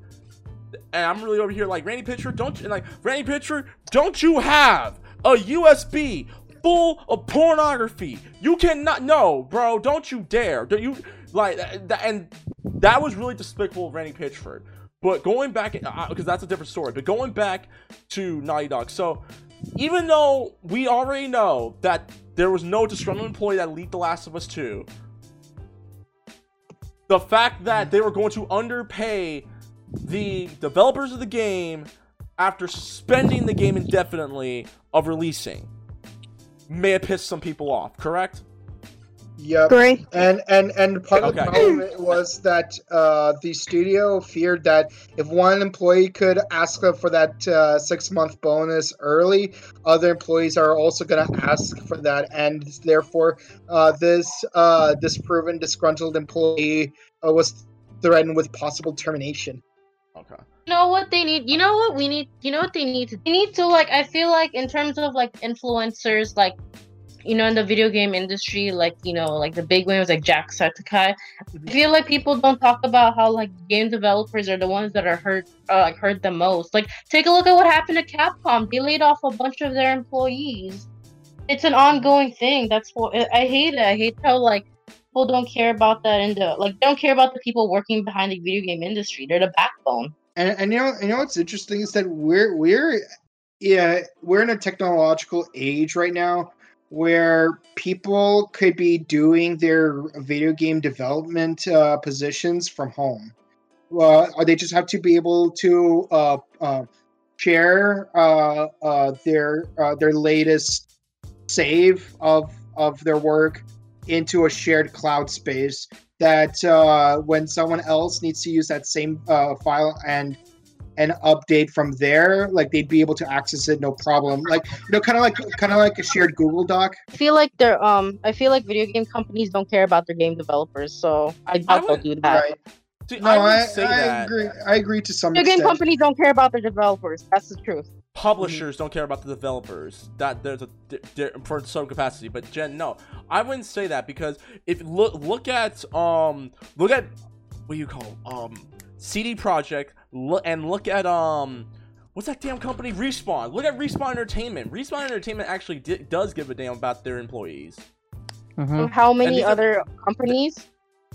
And I'm really over here like Randy Pitcher, don't you like Randy Pitcher? Don't you have a USB full of pornography? You cannot. No, bro, don't you dare. Don't you like? and that was really despicable of Randy Pitchford. But going back, uh, because that's a different story. But going back to Naughty Dog, so even though we already know that there was no disgruntled employee that leaked The Last of Us 2, the fact that they were going to underpay the developers of the game after suspending the game indefinitely of releasing may have pissed some people off, correct? Yep. Agree. And and and part of the problem was that uh, the studio feared that if one employee could ask for that uh, six month bonus early, other employees are also going to ask for that, and therefore uh, this uh, this proven disgruntled employee uh, was threatened with possible termination. Okay. You know what they need? You know what we need? You know what they need? They need to like. I feel like in terms of like influencers, like you know, in the video game industry, like you know, like the big names like Jack Jacksepticeye. I feel like people don't talk about how like game developers are the ones that are hurt, uh, like hurt the most. Like, take a look at what happened to Capcom. They laid off a bunch of their employees. It's an ongoing thing. That's what I I hate it. I hate how like people don't care about that and the like don't care about the people working behind the video game industry. They're the backbone. And, and you know, you know what's interesting is that we're we're yeah we're in a technological age right now where people could be doing their video game development uh, positions from home. Uh, they just have to be able to uh, uh, share uh, uh, their their latest save of of their work into a shared cloud space that when someone else needs to use that same file and and update from there, like they'd be able to access it no problem. Like you know, kind of like kind of like a shared Google Doc. I feel like they're um I feel like video game companies don't care about their game developers, so I doubt they'll do that. Right. See, No, I I, wouldn't say I that. agree. I agree to some extent. Video game companies don't care about their developers. That's the truth. Publishers don't care about the developers. That there's a di- di- for some capacity, but Jen, no, I wouldn't say that because if look look at um look at what do you call um CD Projekt look and look at um what's that damn company Respawn. Look at Respawn Entertainment. Respawn Entertainment actually di- does give a damn about their employees. Mhm. How many these are- other companies?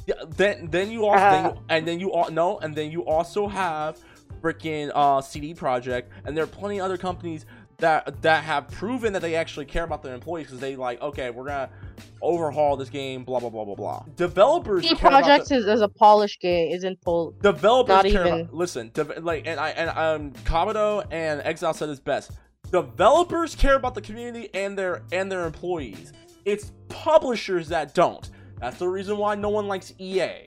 Yeah, then then you also then Uh. you, and then you all no and then you also have freaking uh CD Projekt and there are plenty of other companies that that have proven that they actually care about their employees because they like okay we're gonna overhaul this game blah blah blah blah blah developers CD care about Projects the- is, is a polished game. Isn't full. developers not care even- about listen dev- like and I and um Kabuto and Exile said this best developers care about the community and their and their employees it's publishers that don't that's the reason why no one likes EA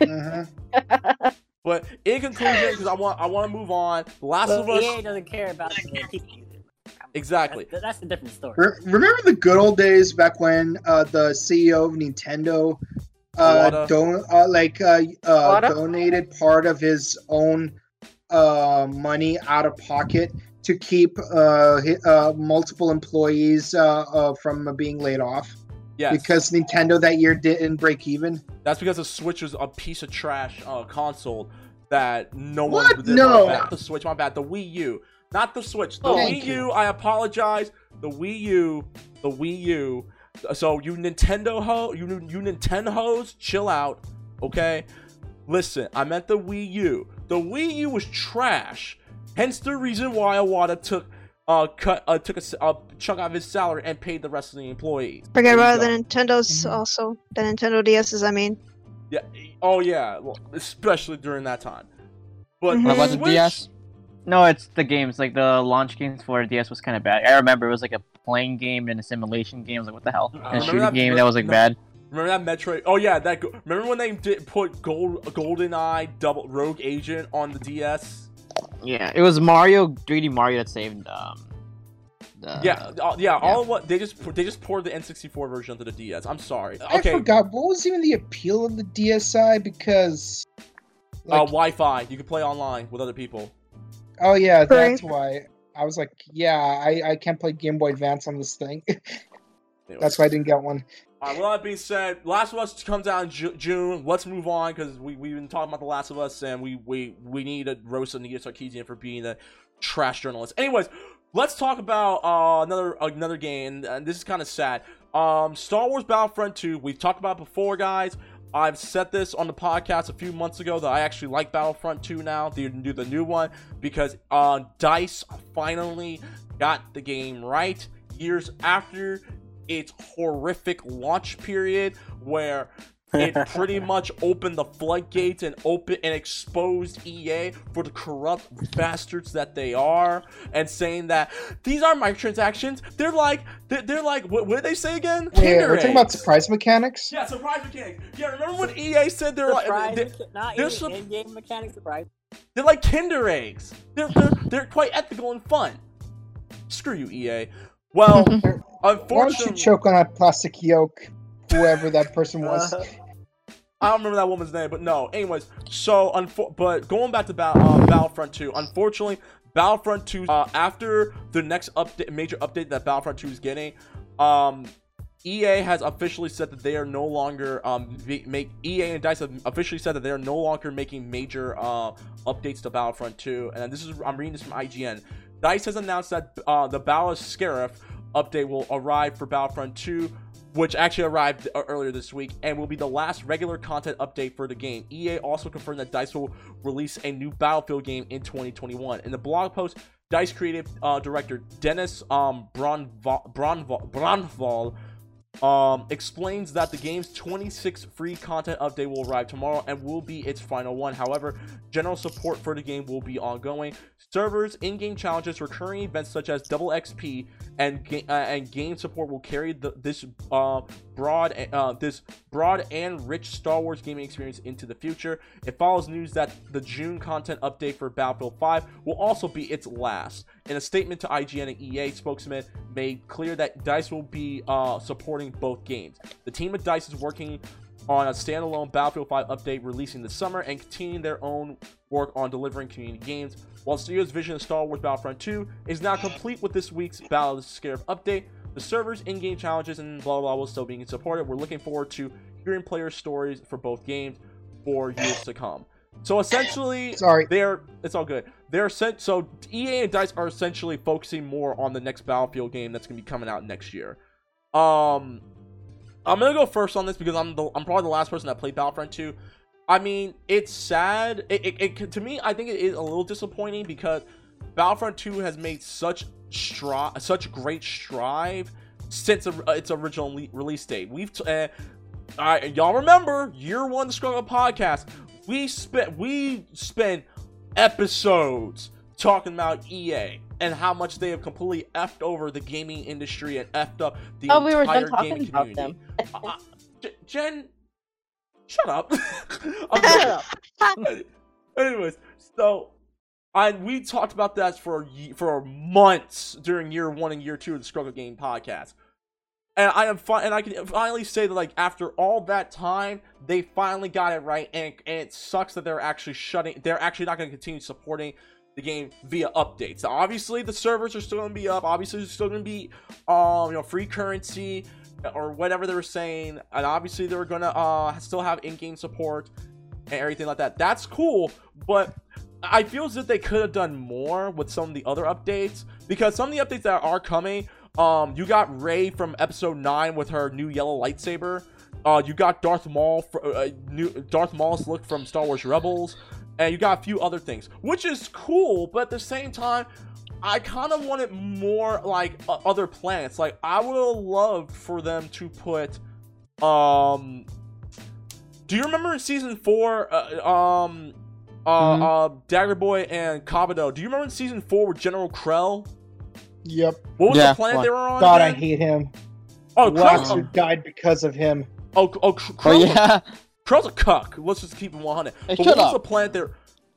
Mhm. But in conclusion, because I want I want to move on. The Last of Well, Us, EA doesn't care about the people exactly. That's, that's a different story. Re- Remember the good old days back when uh, the CEO of Nintendo, uh, Iwata. don- uh like uh, uh, donated part of his own uh, money out of pocket to keep uh, uh, multiple employees uh, uh, from being laid off Yes, because Nintendo that year didn't break even. that's because the Switch was a piece of trash uh, console that no What? one. did No. Not the Switch, my bad. The Wii U, not the Switch. The Oh. Wii you. U. I apologize. The Wii U, the Wii U. So you Nintendo ho, you you Nintendo hoes, chill out, okay? Listen, I meant the Wii U. The Wii U was trash. Hence the reason why Iwata took uh cut uh took a chunk out of his salary and paid the rest of the employees. Forget about the Nintendos Mhm. also. The Nintendo DSs, I mean. Yeah. Oh yeah. Well, especially during that time. But. What about the DS? No, it's the games. Like the launch games for DS was kind of bad. I remember it was like a playing game and a simulation game. I was like, what the hell? And a shooting that- game that was like no. bad. Remember that Metroid? Oh yeah, that. Remember when they did put Gold Golden Eye Double Rogue Agent on the DS? Yeah, it was Mario, 3D Mario that saved. Um, the, yeah, uh, yeah. All what they just they just poured the N64 version onto the DS. I'm sorry. I Okay, uh, forgot what was even the appeal of the DSi because. uh, Wi-Fi. You could play online with other people. oh yeah, that's why. I was like, yeah, I, I can't play Game Boy Advance on this thing. That's why I didn't get one. All right, with that being said, Last of Us comes out in Ju- June. Let's move on because we we've been talking about The Last of Us, and we we we need to roast Anita Sarkeesian for being a trash journalist. Anyways, let's talk about uh, another another game, and this is kind of sad. Um, Star Wars Battlefront 2. We've talked about before, guys. I've said this on the podcast a few months ago that I actually like Battlefront 2 now, the, the new one, because uh, Dice finally got the game right years after its horrific launch period where it pretty much opened the floodgates and open and exposed EA for the corrupt bastards that they are, and saying that these are microtransactions. They're like they're, they're like what, what did they say again? Yeah, Kinder we're talking about surprise mechanics. Yeah, surprise mechanics. Yeah, remember when EA said they're like Surprise, they're, not there's in, some- in-game mechanic surprise. they're like Kinder eggs. They're they're they're quite ethical and fun. Screw you, EA. Well, unfortunately, Why don't you choke on that plastic yolk, whoever that person was? Uh, I don't remember that woman's name, but no. Anyways, so but going back to Battle uh, Battlefront 2, unfortunately, Battlefront 2 uh, after the next update, major update that Battlefront 2 is getting, um, EA has officially said that they are no longer um make EA and Dice have officially said that they are no longer making major uh updates to Battlefront 2, and this is I'm reading this from IGN. Dice has announced that uh, the of Scarif update will arrive for Battlefront 2 which actually arrived uh, earlier this week and will be the last regular content update for the game. EA also confirmed that DICE will release a new Battlefield game in 2021. In the blog post, DICE creative uh, director Dennis um, Brännvall, Brännvall, Brännvall um, explains that the game's 26 free content update will arrive tomorrow and will be its final one. However, general support for the game will be ongoing. Servers, in-game challenges, recurring events such as double XP, and ga- uh, and game support will carry the, this uh, broad uh, this broad and rich Star Wars gaming experience into the future. It follows news that the June content update for Battlefield 5 will also be its last. In a statement to IGN, an EA spokesman made clear that Dice will be uh, supporting both games. The team at Dice is working on a standalone Battlefield 5 update releasing this summer and continuing their own work on delivering community games. While studio's vision of Star Wars Battlefront 2 is now complete with this week's Battle of the Scarif update, the servers, in-game challenges, and blah blah blah will still being supported. We're looking forward to hearing player stories for both games for years to come. So essentially, Sorry. they're it's all good. They're sent so EA and Dice are essentially focusing more on the next Battlefield game that's gonna be coming out next year. Um, I'm gonna go first on this because I'm the I'm probably the last person that played Battlefront 2. I mean, it's sad. It, it, it to me, I think it is a little disappointing because Battlefront 2 has made such stri- such great strive since its original release date. We've t- uh, I, y'all remember year one the struggle podcast. We spent we spent episodes talking about EA and how much they have completely effed over the gaming industry and effed up the Oh, we were done talking gaming about community. them. Uh, Jen, shut up. I'm joking. up. Anyways, so I we talked about that for for months during year one and year two of the Struggle Game podcast, and I am fi- and I can finally say that like after all that time, they finally got it right, and and it sucks that they're actually shutting. They're actually not going to continue supporting the game via updates. Now, obviously, the servers are still going to be up. Obviously, there's still going to be um you know free currency or whatever they were saying, and obviously they were going to uh still have in-game support and everything like that. That's cool, but I feel as if they could have done more with some of the other updates because some of the updates that are coming, um, you got Rey from Episode Nine with her new yellow lightsaber. Uh, you got Darth Maul, fr- uh, new Darth Maul's look from Star Wars Rebels, and you got a few other things, which is cool. But at the same time, I kind of wanted more like uh, other planets. Like I would have loved for them to put, um, do you remember in season four, uh, um, uh, Mhm. uh, Dagger Boy and Kabuto? Do you remember in season four with General Krell? Yep. What was Yeah, the planet what? they were on? God, I hate him. Oh, Wax Krell, who died because of him. oh, oh, Kr- Oh Krell's, a, yeah. Krell's a cuck. Let's just keep him 100. Hey, but shut what was the planet there?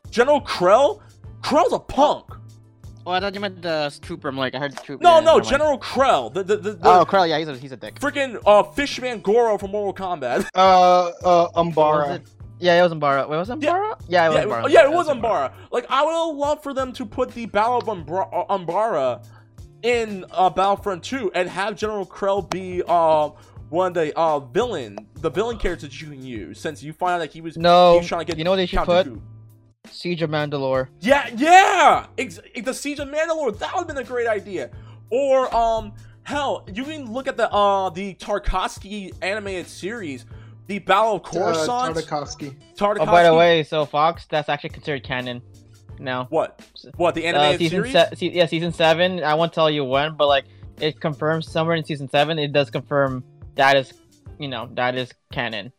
General Krell? Krell's a punk. Oh, I thought you meant the trooper. I'm like, I heard the trooper. No, yeah, no, never mind. General Krell. The, the, the, the Oh, Krell. Yeah, he's a he's a dick. freaking uh, Fishman Goro from Mortal Kombat. Uh, uh, Umbara. Yeah, it was Umbara. Wait, was it Yeah. Umbara? Yeah, it was yeah, Umbara. it, yeah, it was Umbara. Like, I would love for them to put the Battle of Umbra- uh, Umbara in uh, Battlefront 2 and have General Krell be uh, one of the uh, villain, the villain characters that you can use, since you find out that he was, he No, was trying to get you know what they should Count put? Dooku. Siege of Mandalore. Yeah, yeah! Ex- the Siege of Mandalore, that would have been a great idea. Or, um, hell, you can look at the, uh, the Tarkovsky animated series, the Battle of Uh, Coruscant. Tarkovsky. Tartakovsky. Oh, by the way, so Fox, that's actually considered canon now. What? What, the Uh, animated season series? se- se- yeah, season seven. I won't tell you when, but like it confirms somewhere in season seven. It does confirm that is, you know, that is canon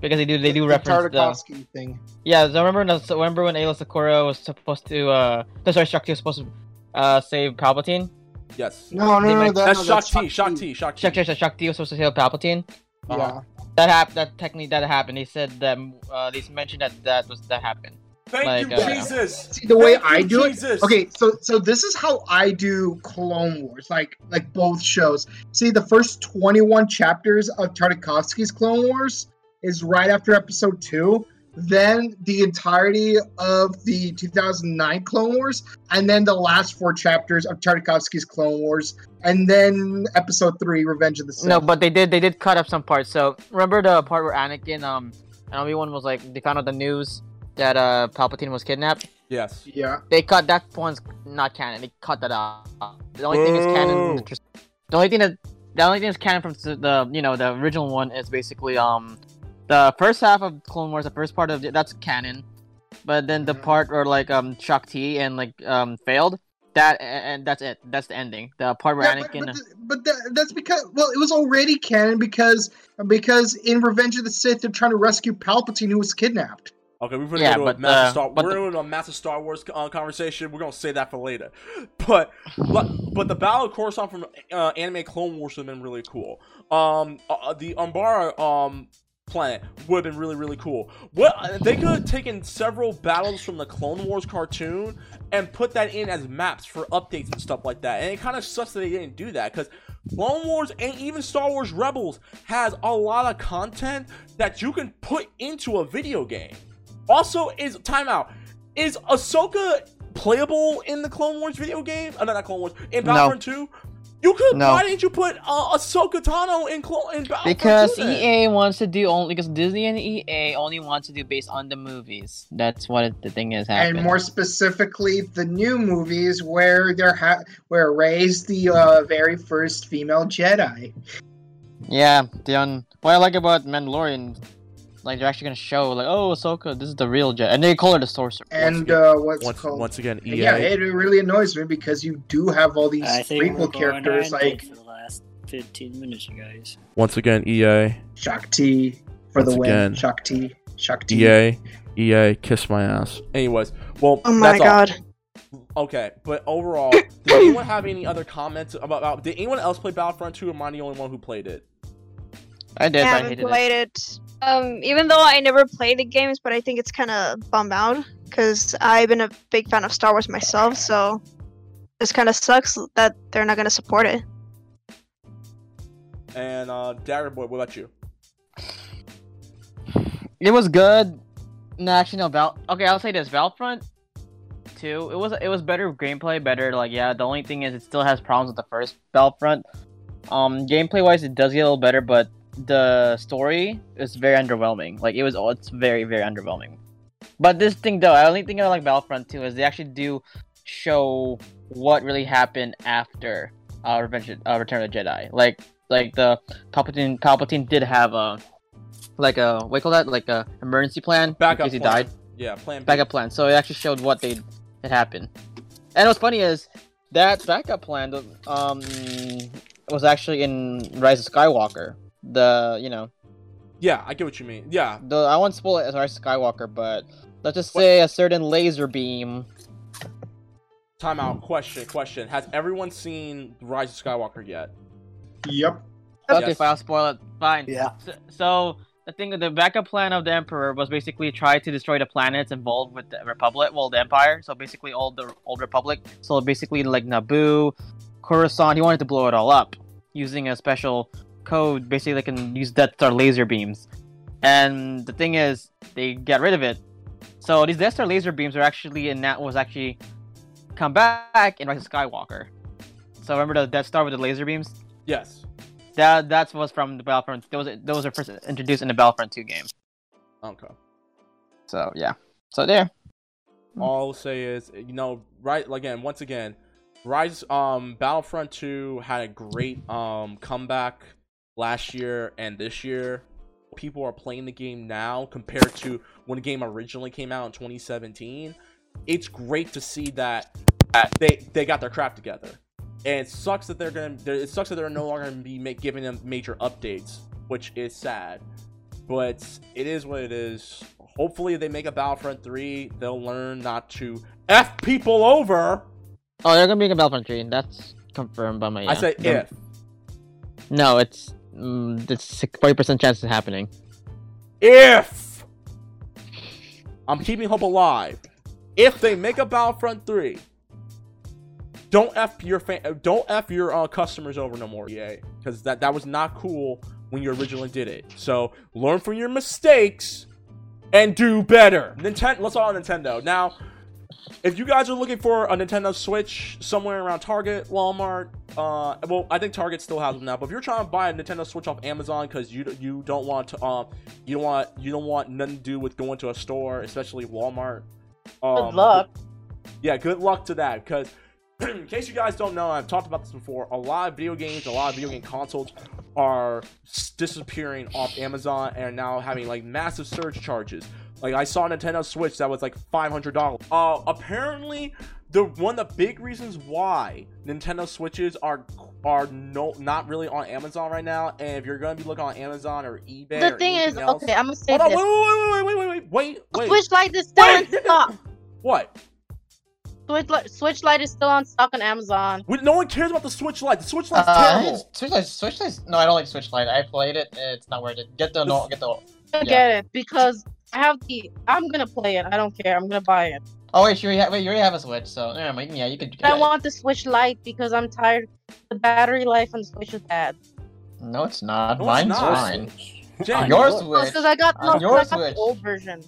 because they do they do the reference the Tartakovsky thing. yeah. So remember, no, so remember when Aayla Secura was supposed to uh, no, sorry, Shakti was supposed to uh save Palpatine. Yes. No, no, They no, might- that, That's no, Shakti, Shakti, Shakti. Shakti, Shakti was supposed to save Palpatine. Uh-huh. Yeah. That happened. That technically that happened. They said that uh, they mentioned that that was that happened. Thank Like, you, uh, Jesus. See the way Thank I you, do it. Jesus. Okay, so so this is how I do Clone Wars, like like both shows. See, the first twenty-one chapters of Tartakovsky's Clone Wars is right after Episode Two. Then the entirety of the 2009 Clone Wars, and then the last four chapters of Tartakovsky's Clone Wars, and then Episode Three, Revenge of the Sith. No, but they did they did cut up some parts. So remember the part where Anakin um and Obi Wan was like they found out the news that uh Palpatine was kidnapped. Yes. yeah, They cut that one's not canon. They cut that out. The only thing is canon. The only thing that the only thing that's canon from the- the you know the original one is basically um the first half of Clone Wars, the first part of it, that's canon, but then the Mhm. part where like um Shakti and like um failed that and that's it. That's the ending. The part where Yeah, but, Anakin. but, th- but that, that's because well, it was already canon because because in Revenge of the Sith they're trying to rescue Palpatine who was kidnapped. Okay, we're gonna Yeah, go to a massive uh, Star. We're the- to a massive Star Wars uh, conversation. We're gonna say that for later. But but, but the Battle of Coruscant from uh, anime Clone Wars would have been really cool. Um, uh, the Umbara um planet would have been really really cool. What they could have taken several battles from the Clone Wars cartoon and put that in as maps for updates and stuff like that. And it kind of sucks that they didn't do that because Clone Wars and even Star Wars Rebels has a lot of content that you can put into a video game. Also, is timeout is Ahsoka playable in the Clone Wars video game? Uh, no, not Clone Wars in No. Battlefront 2. You could. No. Why didn't you put uh, Ahsoka Tano in Clone in Battlefront Because then? EA wants to do only because Disney and EA only wants to do based on the movies. That's what it, the thing is happening. and more specifically, the new movies where they're ha- where Rey's the uh, very first female Jedi. Yeah, the un- what I like about Mandalorian, like they're actually gonna show like, oh, Ahsoka, this is the real Jet, and they call her the sorcerer. And again- uh, what's once, called? once again, EA. yeah, it really annoys me because you do have all these I think we're prequel characters like for the last 15 minutes, you guys. once again, EA. Shakti for the Once win. again. Shakti, Shakti. EA. EA. Kiss my ass. Anyways, well, Oh my that's all. god. Okay, but overall, did anyone have any other comments about, about? Did anyone else play Battlefront 2, or am I the only one who played it? I did, I I haven't hated it. played it. Um, even though I never played the games, but I think it's kind of bummed out because I've been a big fan of Star Wars myself. So this kind of sucks that they're not gonna support it. And uh, Dagger Boy, what about you? It was good. No, actually, no. Val. Okay, I'll say this: Battlefront Two. It was it was better gameplay, better. Like, yeah. The only thing is, it still has problems with the first Battlefront. Um, gameplay wise, it does get a little better, but the story is very underwhelming. Like, it was. oh, It's very very underwhelming. But this thing, though, I only thing I like Battlefront Two is they actually do show what really happened after uh, Revenge, uh, Return of the Jedi. Like, like the Palpatine. Palpatine did have a like a what do you call that? Like a emergency plan Backup in case he plan. died. Yeah, plan B. Backup plan. So it actually showed what they had happened. And what's funny is that backup plan um was actually in Rise of Skywalker. The you know Yeah, I get what you mean. Yeah, the I won't spoil it as Rise of Skywalker, but let's just What- say a certain laser beam. timeout. Question, question. Has everyone seen Rise of Skywalker yet? Yep. Okay, Yes. fine, I'll spoil it. Fine. Yeah. So, so the thing, the backup plan of the Emperor was basically try to destroy the planets involved with the Republic, well, the Empire. So basically, all the old Republic. So basically, like Naboo, Coruscant. He wanted to blow it all up using a special code. Basically, they can use Death Star laser beams. And the thing is, they get rid of it. So these Death Star laser beams are actually in that was actually come back in Rise of Skywalker. So remember the Death Star with the laser beams? Yes. That that was from the Battlefront. Those those were first introduced in the Battlefront 2 game. Okay. So yeah. So there. All I'll say is, you know, right again, once again, Rise um Battlefront 2 had a great um comeback last year and this year. People are playing the game now compared to when the game originally came out in 2017. It's great to see that they they got their crap together. And it sucks that they're gonna. It sucks that they're no longer gonna be make, giving them major updates, which is sad. But it is what it is. Hopefully, they make a Battlefront 3, they'll learn not to f people over. Oh, they're gonna be a Battlefront 3. That's confirmed by my. I yeah. say They're- if. No, it's mm, it's forty percent chance of happening. If I'm keeping hope alive. If they make a Battlefront 3, don't f your fan, don't f your uh, customers over no more, EA, because that that was not cool when you originally did it. So learn from your mistakes and do better. Nintendo, let's all Nintendo now. If you guys are looking for a Nintendo Switch somewhere around Target, Walmart, uh, well, I think Target still has them now. But if you're trying to buy a Nintendo Switch off Amazon because you you don't want to, um, you don't want you don't want nothing to do with going to a store, especially Walmart. Um, Good luck. yeah, good luck to that. Because in case you guys don't know, I've talked about this before. A lot of video games, a lot of video game consoles are disappearing off Amazon and are now having like massive surge charges. Like I saw Nintendo Switch that was like five hundred dollars. Uh, apparently the one of the big reasons why Nintendo Switches are are no not really on Amazon right now, and if you're gonna be looking on Amazon or eBay, the or thing is, else, okay, I'm gonna say this. On, wait, wait, wait, wait, wait, wait, wait. Switch Lite is still wait. in stock. what? Switch Lite, Switch Lite is still on stock on Amazon. Wait, no one cares about the Switch Lite. The Switch Lite's uh, terrible. Switch Lite, Switch Lite. No, I don't like Switch Lite. I played it. It's not worth it. Get the no, get the. Yeah. Get it because I have the. I'm gonna play it. I don't care. I'm gonna buy it. Oh wait, you already have, wait, you already have a Switch, so never mind. Yeah, you could. I yeah. want the Switch Lite because I'm tired. The battery life on the Switch is bad. No, it's not. No, it's Mine's not. fine. Jen, On your Switch. Oh, Switch. Because I got On no, 'cause your I got Switch. the old version.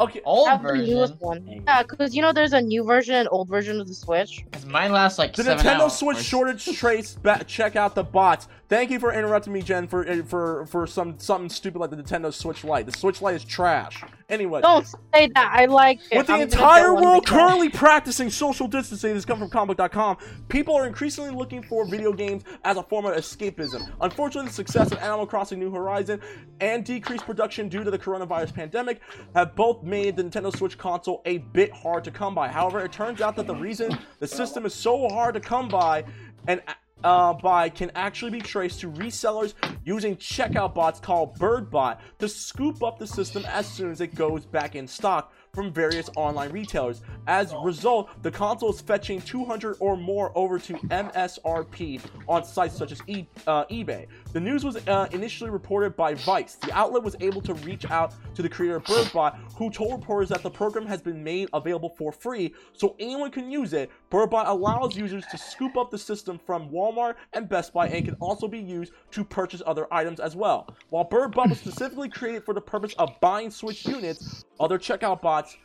okay. I Old have the newest version. one. Yeah, because you know there's a new version and old version of the Switch. 'Cause mine lasts like The seven Nintendo hours. Switch shortage trace. Ba- check out the bots. Thank you for interrupting me, Jen, for uh, for for some something stupid like the Nintendo Switch Lite. The Switch Lite is trash. Anyway, Don't say that. I like it. With the I'm entire world currently practicing social distancing, this comes from comic.com, people are increasingly looking for video games as a form of escapism. Unfortunately, the success of Animal Crossing New Horizon and decreased production due to the coronavirus pandemic have both made the Nintendo Switch console a bit hard to come by. However, it turns out that the reason the system is so hard to come by and uh, by can actually be traced to resellers using checkout bots called BirdBot to scoop up the system as soon as it goes back in stock from various online retailers. As a result, the console is fetching 200 or more over to MSRP on sites such as e- uh, eBay. The news was uh, initially reported by Vice. The outlet was able to reach out to the creator of BirdBot, who told reporters that the program has been made available for free, so anyone can use it. BirdBot allows users to scoop up the system from Walmart and Best Buy and can also be used to purchase other items as well. While BirdBot was specifically created for the purpose of buying Switch units, other checkout bots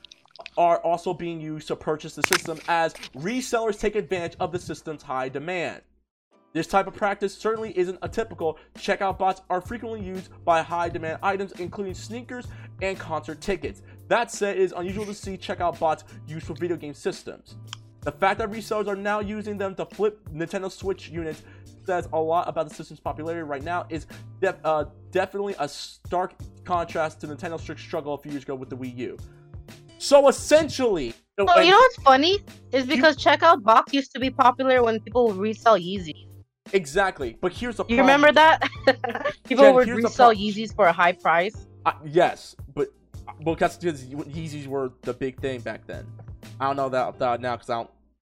are also being used to purchase the system as resellers take advantage of the system's high demand. This type of practice certainly isn't atypical. Checkout bots are frequently used by high demand items, including sneakers and concert tickets. That said, it is unusual to see checkout bots used for video game systems. The fact that resellers are now using them to flip Nintendo Switch units says a lot about the system's popularity right now. Is def- uh, definitely a stark contrast to Nintendo's strict struggle a few years ago with the Wii U. So essentially, Oh, you know what's funny? Is because checkout box used to be popular when people resell Yeezys. Exactly. But here's the You problem. remember that? people Jen, would resell Yeezys for a high price. Uh, yes, but well, that's because Yeezys were the big thing back then. I don't know that, that now because I don't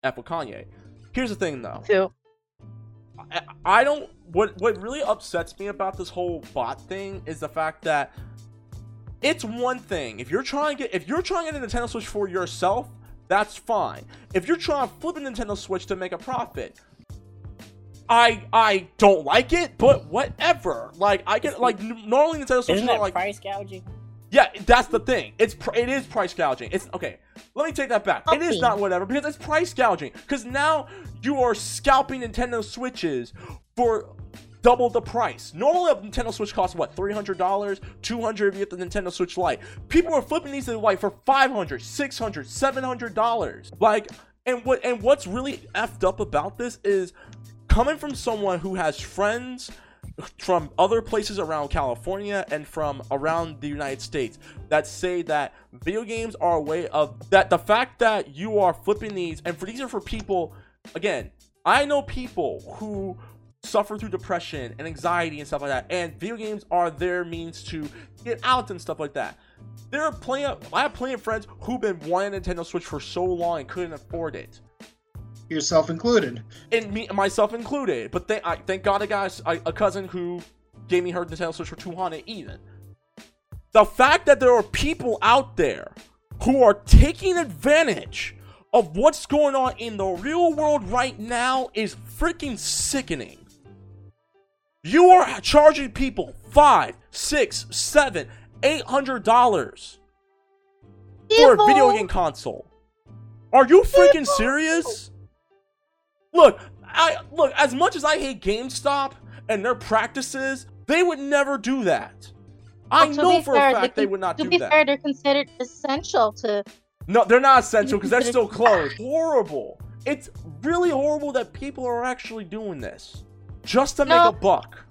F with Kanye. Here's the thing, though. Too. I, I don't. What what really upsets me about this whole bot thing is the fact that it's one thing if you're trying to get if you're trying to get a Nintendo Switch for yourself, that's fine. If you're trying to flip a Nintendo Switch to make a profit, I I don't like it, but whatever. Like I get like n- normally Nintendo Switches Isn't like price gouging? yeah, that's the thing. It's pr- it is price gouging. It's okay. Let me take that back. It is not whatever because it's price gouging. Because now you are scalping Nintendo Switches for double the price. Normally, a Nintendo Switch costs what three hundred dollars, two hundred if you get the Nintendo Switch Lite. People are flipping these to the Lite for 500 600 700 dollars. Like, and what and what's really effed up about this is coming from someone who has friends from other places around California and from around the United States that say that video games are a way of that the fact that you are flipping these and for these are for people again I know people who suffer through depression and anxiety and stuff like that and video games are their means to get out and stuff like that. There are plenty of I have plenty of friends who've been wanting Nintendo Switch for so long and couldn't afford it Yourself included. and me myself included. But they, I, thank God I got a, a cousin who gave me her Nintendo Switch for 200 even. The fact that there are people out there who are taking advantage of what's going on in the real world right now is freaking sickening. You are charging people five, six, seven, eight hundred dollars for a video game console. Are you freaking serious? Look, I look as much as I hate GameStop and their practices, they would never do that. I Well, know for fair, a fact they would not do that. To be fair, they're considered essential to. No, they're not essential because they're still closed. Horrible. It's really horrible that people are actually doing this just to make a buck.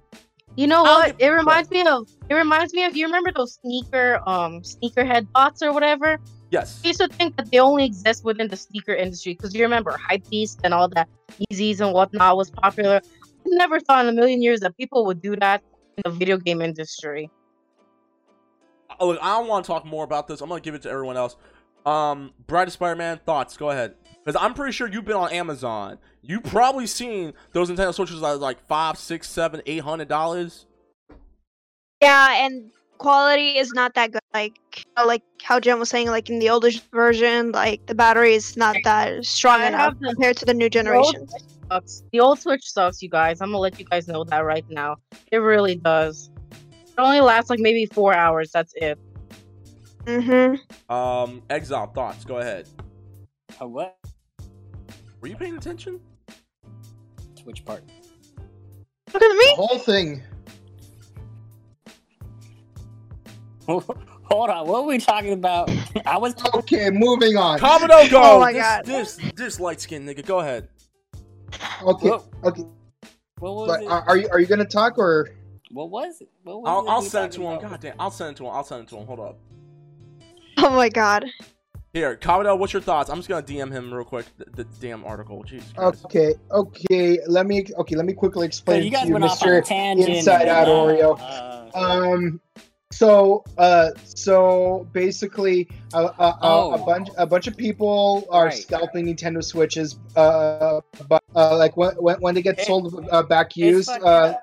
You know what? It reminds me of. It reminds me of. You remember those sneaker, um, sneakerhead bots or whatever? Yes. I used to think that they only exist within the sneaker industry because you remember Hypebeast and all that Yeezys and whatnot was popular. I never thought in a million years that people would do that in the video game industry. Oh, look, I don't want to talk more about this. I'm gonna give it to everyone else. Um, Bride of Spider-Man thoughts. Go ahead, because I'm pretty sure you've been on Amazon. You probably seen those Nintendo Switches that are like five, six, seven, eight hundred dollars. Yeah, and quality is not that good. Like uh, like how Jen was saying, like in the older version, like the battery is not that strong I enough compared to the new generation. The old generation. Switch sucks. The old Switch sucks, you guys. I'm gonna let you guys know that right now. It really does. It only lasts like maybe four hours. That's it. Mm-hmm. Um, Exile thoughts. Go ahead. Uh, what? Were you paying attention? Which part? Look at me. The me. whole thing. Hold on, what were we talking about? I was Okay, moving on. Commodore, go. Oh my this, God. This this light skinned nigga. Go ahead. Okay, what, okay. what was But it? are, are you are you gonna talk or? what was it? What was I'll, it I'll send it to him. about? God damn. I'll send it to him. I'll send it to him. Hold up. Oh my god. Here, Commodore, what's your thoughts? I'm just gonna DM him real quick. The, the damn article. Jesus Christ. Okay, okay. Let me okay. Let me quickly So explain you to guys you, went off on a Mr. tangent. Inside and, Out uh, Oreo. uh, Um. So, uh, so basically, uh, uh, uh, Oh. a bunch, a bunch of people are Right. scalping Nintendo Switches. Uh, but uh, like when when, when they get It- sold uh, back used, uh.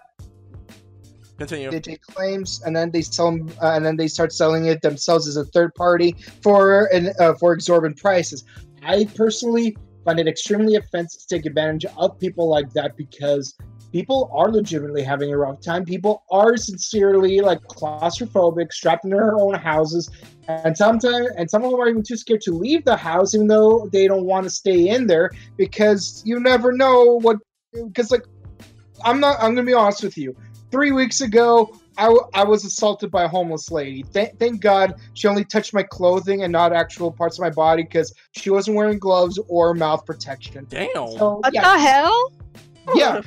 Continue. they take claims and then they sell them, uh, and then they start selling it themselves as a third party for and uh, for exorbitant prices. I personally find it extremely offensive to take advantage of people like that because people are legitimately having a rough time. People are sincerely like claustrophobic, strapped in their own houses, and sometimes and some of them are even too scared to leave the house, even though they don't want to stay in there because you never know what. Because like, I'm not. I'm gonna be honest with you three weeks ago, I, w- I was assaulted by a homeless lady. Th- thank God she only touched my clothing and not actual parts of my body because she wasn't wearing gloves or mouth protection. Damn. So What yeah, the hell? yeah,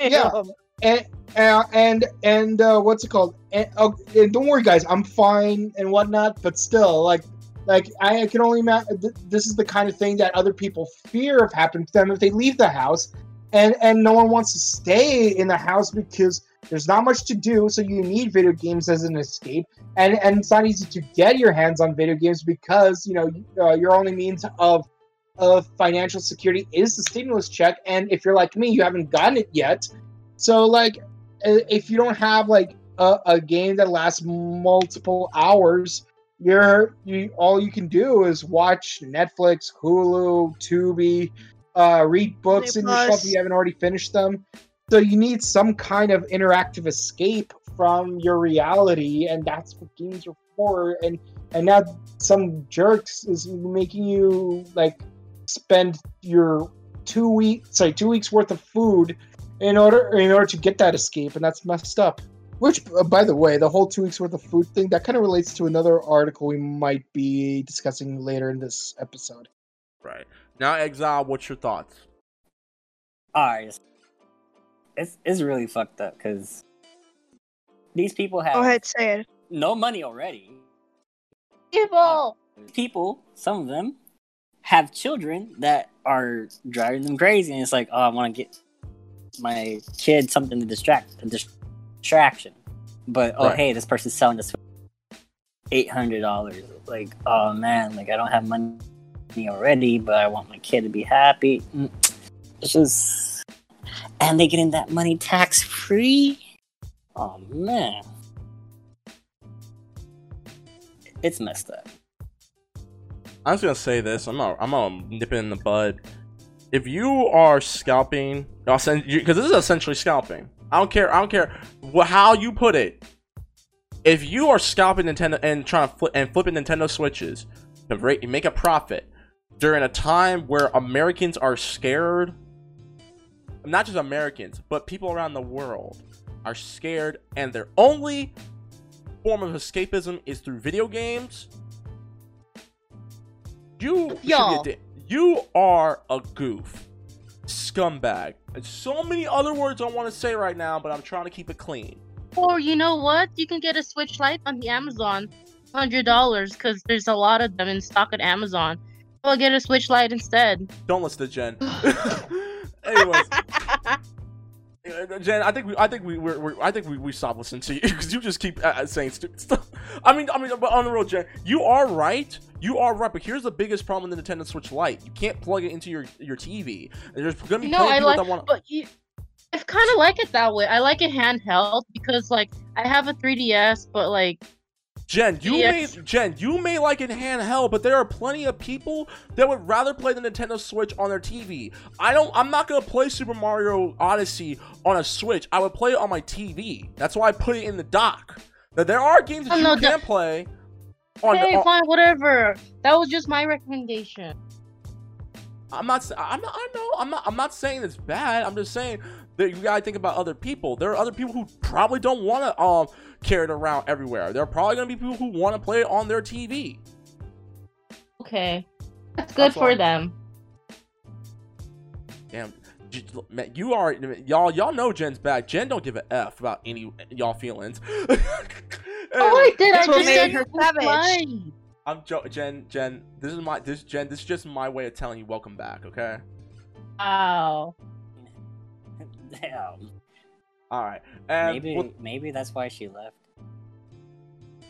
Yeah. and uh, and and uh, what's it called? And, uh, and don't worry, guys, I'm fine and whatnot. But still, like, like I can only imagine. Th- this is the kind of thing that other people fear of happening to them if they leave the house, and and no one wants to stay in the house because there's not much to do. So you need video games as an escape, and and it's not easy to get your hands on video games because you know uh, your only means of of financial security is the stimulus check, and if you're like me, you haven't gotten it yet. So like, if you don't have like a, a game that lasts multiple hours, you're you all you can do is watch Netflix, Hulu, Tubi, uh, read books in your shelf if you haven't already finished them. So you need some kind of interactive escape from your reality, and that's what games are for. And and now some jerks is making you like spend your two week sorry two weeks worth of food in order in order to get that escape, and that's messed up. Which, uh, by the way, the whole two weeks worth of food thing that kind of relates to another article we might be discussing later in this episode. Right. Now, Exile, what's your thoughts? Alright. It's it's really fucked up because these people have Go ahead, say it. no money already. Evil. People, some of them, have children that are driving them crazy, and it's like, oh, I want to get my kid something to distract, a distraction. But oh, Right. hey, this person's selling this eight hundred dollars. Like, oh man, like I don't have money already, but I want my kid to be happy. Mm, It's just, and they getting that money tax free. Oh man, it's messed up. I'm just gonna say this. I'm gonna, I'm gonna nip it in the bud. If you are scalping, because this is essentially scalping. I don't care. I don't care how you put it. If you are scalping Nintendo and trying to flip and flipping Nintendo Switches to make a profit during a time where Americans are scared, not just Americans, but people around the world are scared, and their only form of escapism is through video games. You should be a Y'all. di- you are a goof, scumbag. And so many other words I want to say right now, but I'm trying to keep it clean. Or you know what? You can get a Switch Lite on the Amazon, hundred dollars, because there's a lot of them in stock at Amazon. I'll get a Switch Lite instead. Don't listen to Gen. Anyways, Gen, I think we, I think we, we're, we're I think we, we stopped listening to you because you just keep uh, saying stupid stuff. I mean, I mean, but on the road, Gen, you are right. You are right. But here's the biggest problem with the Nintendo Switch Lite: you can't plug it into your your TV. There's gonna be No, plenty I people like, that want. but you, I kind of like it that way. I like it handheld because like I have a 3DS, but like Gen, you Yes. may Gen, you may like it handheld, but there are plenty of people that would rather play the Nintendo Switch on their TV. I don't. I'm not gonna play Super Mario Odyssey on a Switch. I would play it on my TV. That's why I put it in the dock. Now there are games that Oh, you no, can that- play on. hey, the, on- fine, whatever. That was just my recommendation. I'm not. I'm not. I know. I'm not. I'm not saying it's bad. I'm just saying that you gotta think about other people. There are other people who probably don't want to um carry it around everywhere. There are probably gonna be people who want to play it on their TV. Okay, that's good That's for why- them. Damn, man, you are y'all. Y'all know Gen's back. Gen don't give a f about any y'all feelings. Oh, I did. I just made said her it savage. fine. I'm jo- Gen. Gen, this is my this Gen. This is just my way of telling you welcome back. Okay. Wow. Damn. All right. And Maybe well, maybe that's why she left.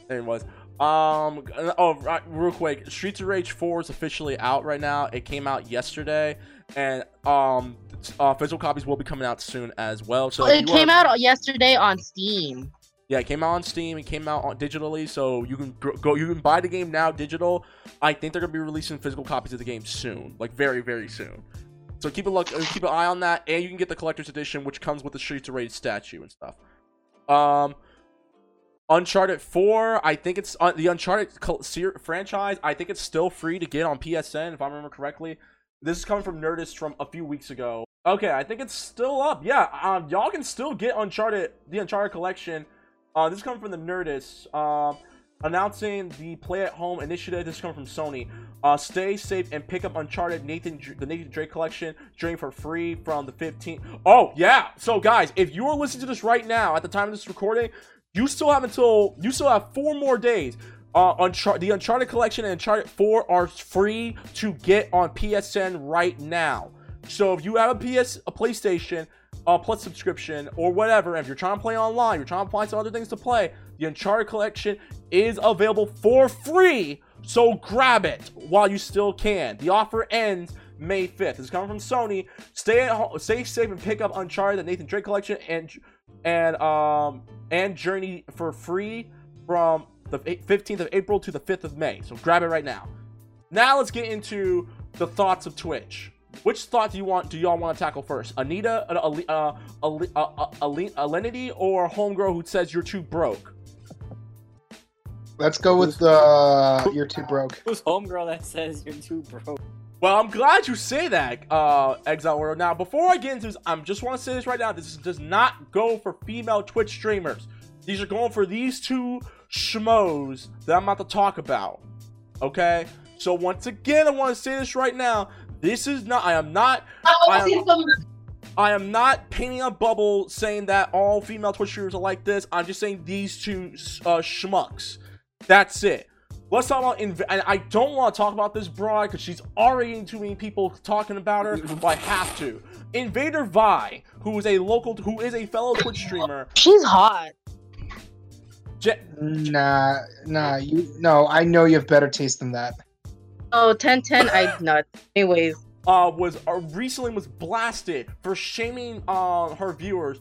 there it was. Um. Oh, right, real quick. Streets of Rage 4 is officially out right now. It came out yesterday, and um, uh, physical copies will be coming out soon as well. So if it came are- out yesterday on Steam. Yeah, it came out on Steam. It came out on digitally, so you can go. You can buy the game now digital. I think they're gonna be releasing physical copies of the game soon, like very, very soon. So keep a look, uh, keep an eye on that, and you can get the collector's edition, which comes with the Streets of Rage statue and stuff. Um, Uncharted Four, I think it's uh, the Uncharted col- ser- franchise. I think it's still free to get on PSN, if I remember correctly. This is coming from Nerdist from a few weeks ago. Okay, I think it's still up. Yeah, um, y'all can still get Uncharted, the Uncharted collection. Uh, this is coming from the Nerdist. Um, announcing the Play at Home initiative. This is coming from Sony. Uh, stay safe and pick up Uncharted Nathan the Nathan Drake collection during for free from the 15th. Oh yeah. So guys, if you are listening to this right now at the time of this recording, you still have until you still have four more days. Uh, the Uncharted collection and Uncharted 4 are free to get on PSN right now. So if you have a PS, a PlayStation, uh, Plus subscription or whatever, if you're trying to play online, you're trying to find some other things to play, the Uncharted collection is available for free. So grab it while you still can. The offer ends May 5th. It's coming from Sony. Stay at home, stay safe, and pick up Uncharted, the Nathan Drake collection, and and um and Journey for free from the 15th of April to the 5th of May. So grab it right now. Now let's get into the thoughts of Twitch. Which thought do you want? Do y'all want to tackle first? Anita, uh, uh, uh, uh, uh, uh, Alinity, or Homegirl who says you're too broke? Let's go with uh, you're too broke. Who's homegirl that says you're too broke? Well, I'm glad you say that, uh, Exile World. Now, before I get into this, I am just want to say this right now. This does not go for female Twitch streamers. These are going for these two schmoes that I'm about to talk about. Okay? So once again, I want to say this right now. This is not. I am not. I am, I am not painting a bubble saying that all female Twitch streamers are like this. I'm just saying these two uh, schmucks. That's it. Let's talk about. Inv- and I don't want to talk about this broad because she's already getting too many people talking about her. but I have to. InvaderVie, who is a local, who is a fellow Twitch streamer. She's hot. Je- Nah, nah, you no. I know you have better taste than that. Oh, 1010, I nuts. Anyways, uh, was uh, recently was blasted for shaming uh, her viewers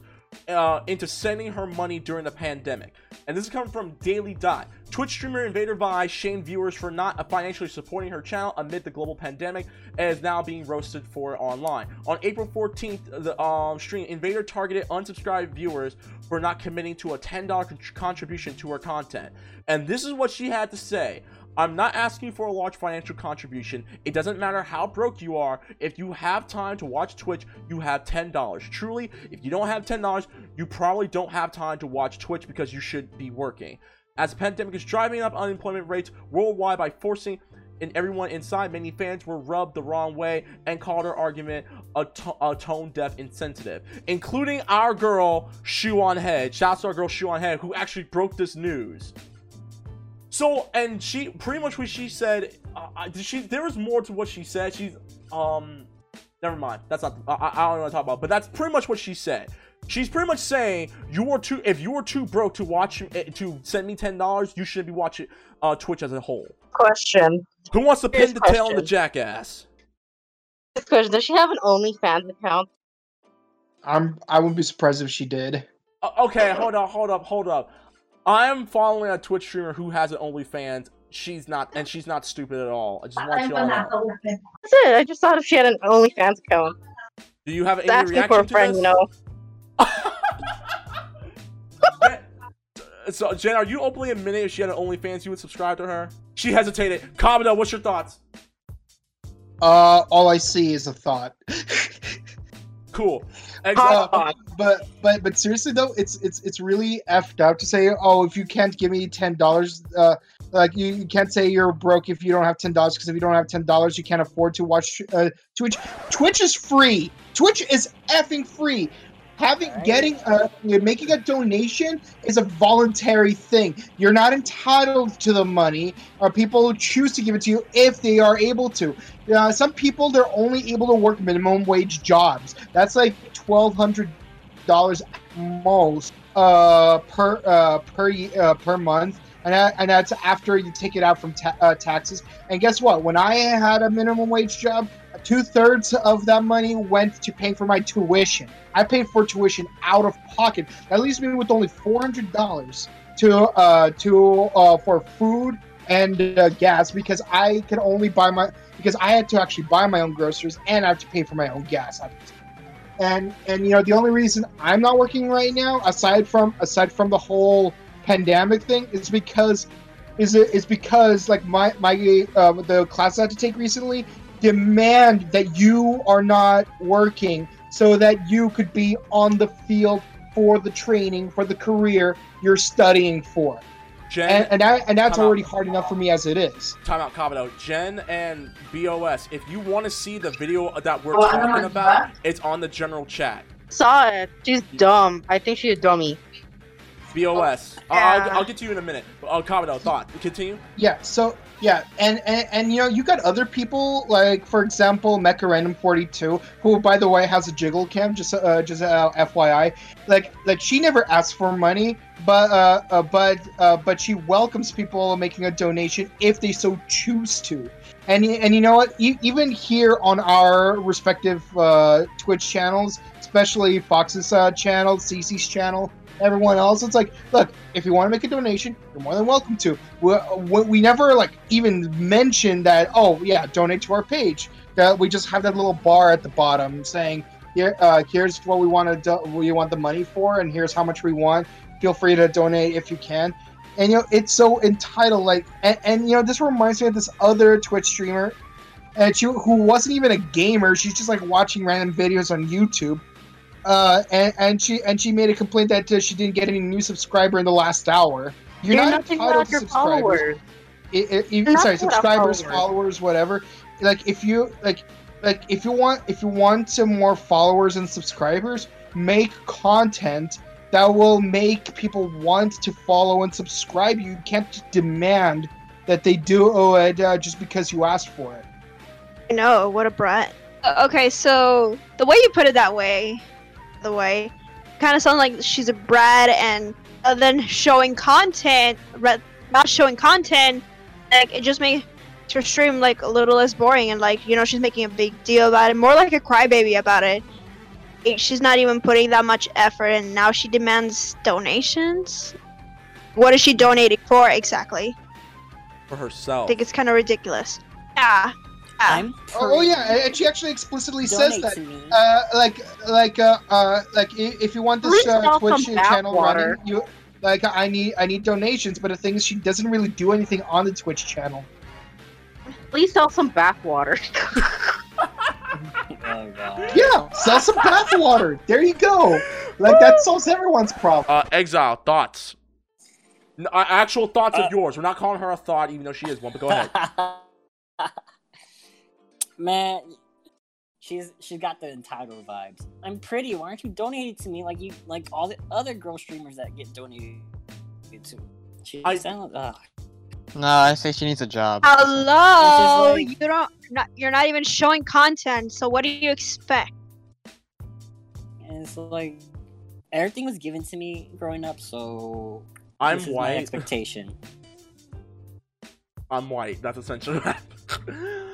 uh, into sending her money during the pandemic. And this is coming from Daily Dot. Twitch streamer InvaderVie shamed viewers for not financially supporting her channel amid the global pandemic and is now being roasted for it online. On April 14th, the um, stream Invader targeted unsubscribed viewers for not committing to a $10 con- contribution to her content. And this is what she had to say. I'm not asking for a large financial contribution. It doesn't matter how broke you are. If you have time to watch Twitch, you have $10. Truly, if you don't have $10, you probably don't have time to watch Twitch because you should be working. As pandemic is driving up unemployment rates worldwide by forcing and everyone inside, many fans were rubbed the wrong way and called her argument a, to- a tone deaf insensitive, including our girl Shoe on Head. Shouts to our girl Shoe on Head who actually broke this news. So, and she pretty much what she said. Uh, I- she there was more to what she said. She's um, never mind. That's not. I, I don't want to talk about. But that's pretty much what she said. She's pretty much saying you are too. If you are too broke to watch eh, to send me ten dollars, you should be watching uh Twitch as a whole. question. Who wants to Here's pin the tail on the jackass? This question. Does she have an OnlyFans account? I'm I wouldn't be surprised if she did. Uh, okay, hold up, hold up, hold up. I'm following a Twitch streamer who has an OnlyFans. She's not, and she's not stupid at all. I just want you all to know. That's it. I just thought if she had an OnlyFans account. Do you have any Asking reaction for a to friend, this? you know. So, Gen, are you openly admitting if she had an OnlyFans, you would subscribe to her? She hesitated. Kamado, what's your thoughts? Uh, all I see is a thought. Cool. Uh, but but but seriously though, it's it's it's really effed up to say, oh, if you can't give me ten dollars, uh, like you, you can't say you're broke if you don't have ten dollars because if you don't have ten dollars, you can't afford to watch uh, Twitch. Twitch is free. Twitch is effing free. Having getting a making a donation is a voluntary thing. You're not entitled to the money, or people who choose to give it to you if they are able to. Uh, some people they're only able to work minimum wage jobs. That's like twelve hundred dollars most uh, per uh, per uh, per month, and that, and that's after you take it out from ta- uh, taxes. And guess what? When I had a minimum wage job, two thirds of that money went to paying for my tuition. I paid for tuition out of pocket. That leaves me with only four hundred dollars to uh to uh for food and uh, gas because I could only buy my because I had to actually buy my own groceries and I have to pay for my own gas. And and you know the only reason I'm not working right now, aside from aside from the whole pandemic thing, is because is it is because like my my uh, the class I had to take recently demand that you are not working so that you could be on the field for the training for the career you're studying for Gen, and and, that, and that's Come on. already hard enough for me as it is time out, Kamado. Gen and BOS, if you want to see the video that we're talking about, it's on the general chat. Saw it. She's dumb. I think she's a dummy. BOS. I'll, I'll, I'll get to you in a minute. Uh, Kamado, thought. Continue. Yeah, so yeah, and, and and you know you got other people like for example Mecha Random Forty Two, who by the way has a jiggle cam, just uh, just uh, FYI. Like like she never asks for money, but uh, uh but uh, but she welcomes people making a donation if they so choose to. And and you know what? E- even here on our respective uh, Twitch channels, especially Fox's uh, channel, Cece's channel, everyone else, it's like, look, if you want to make a donation, you're more than welcome to. We, we, never like even mention that. Oh yeah, donate to our page. Uh, we just have that little bar at the bottom saying, here, uh, here's what we want to do- want the money for, and here's how much we want. Feel free to donate if you can. And you know, it's so entitled. Like, and, and you know, this reminds me of this other Twitch streamer, and she who wasn't even a gamer. She's just like watching random videos on YouTube. Uh, and, and she and she made a complaint that uh, she didn't get any new subscriber in the last hour. You're, You're not entitled without to subscribers. followers. I- I- sorry, subscribers, followers. followers, whatever. Like if you like, like if you want if you want some more followers and subscribers, make content that will make people want to follow and subscribe. You can't just demand that they do it uh, just because you asked for it. I know, what a brat. Uh, okay, so the way you put it that way, the way, kind of sounds like she's a brat, and uh, then showing content, not showing content, like it just makes her stream like a little less boring, and like you know she's making a big deal about it, more like a crybaby about it. Like, She's not even putting that much effort, and now she demands donations. What is she donating for exactly? For herself. I think it's kind of ridiculous. Yeah. Yeah. I'm Oh, oh, yeah, and she actually explicitly says that. me. Uh, like, like, uh, uh, like, if you want this uh, Twitch channel bathwater. running, you like, I need, I need donations. But the thing is, she doesn't really do anything on the Twitch channel. Please sell some bathwater. oh god. Yeah, sell some bathwater. There you go. Like that solves everyone's problem. Uh, Exile, thoughts. N- uh, actual thoughts Uh, of yours. We're not calling her a thought, even though she is one. But go ahead. Man, she's she's got the entitled vibes. I'm pretty. Why aren't you donating to me like you like all the other girl streamers that get donated to? She I- sound ugh. No, I say she needs a job. Hello, like- you don't. Not, you're not even showing content. So what do you expect? And it's like everything was given to me growing up, so I'm this is my white. expectation. I'm white. That's essentially what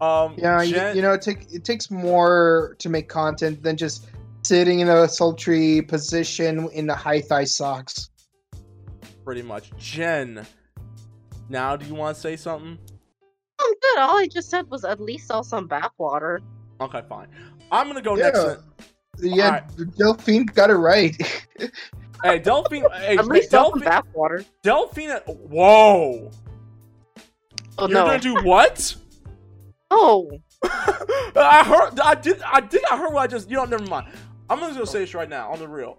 Um, Yeah, you, Gen, you know, it, take, it takes more to make content than just sitting in a sultry position in the high thigh socks. Pretty much. Gen, now do you want to say something? I'm good. All I just said was at least sell some bathwater. Okay, fine. I'm gonna go Yeah. next. Yeah, Alright. Delphine got it right. Hey, Delphine. Hey, At least sell some Delphine. bathwater. Delphine. Whoa. Oh You're no. gonna do what? Oh. I heard. I did. I think I heard what I just. You know, never mind. I'm just gonna say this right now on the real.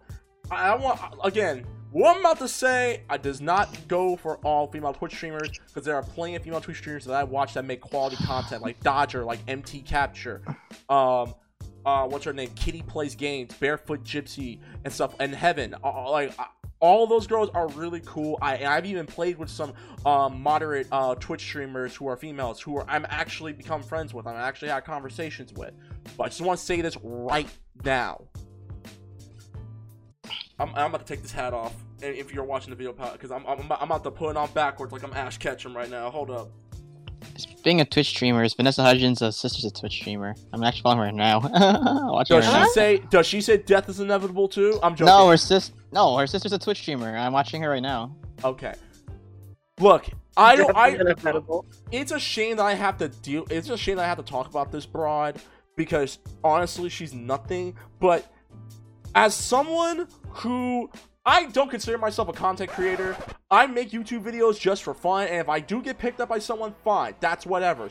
I, I want again. What I'm about to say, I does not go for all female Twitch streamers because there are plenty of female Twitch streamers that I watch that make quality content, like Dodger, like MT Capture, um, uh, what's her name, Kitty plays games, Barefoot Gypsy, and stuff, and Heaven. Uh, like uh, all those girls are really cool. I I've even played with some um, moderate uh, Twitch streamers who are females who are I'm actually become friends with. I'm actually had conversations with. But I just want to say this right now. I'm, I'm about to take this hat off. If you're watching the video, because I'm, I'm I'm about to put it on backwards like I'm Ash Ketchum right now. Hold up. Being a Twitch streamer, is Vanessa Hudgens' uh, sister's a Twitch streamer. I'm actually following her now. Watching Does her she now. say Does she say death is inevitable too? I'm joking. No, her sis. No, her sister's a Twitch streamer. I'm watching her right now. Okay. Look, I don't. I it's a shame that I have to deal. It's a shame that I have to talk about this broad because honestly, she's nothing. But as someone who I don't consider myself a content creator, I make YouTube videos just for fun, and if I do get picked up by someone, fine, that's whatever.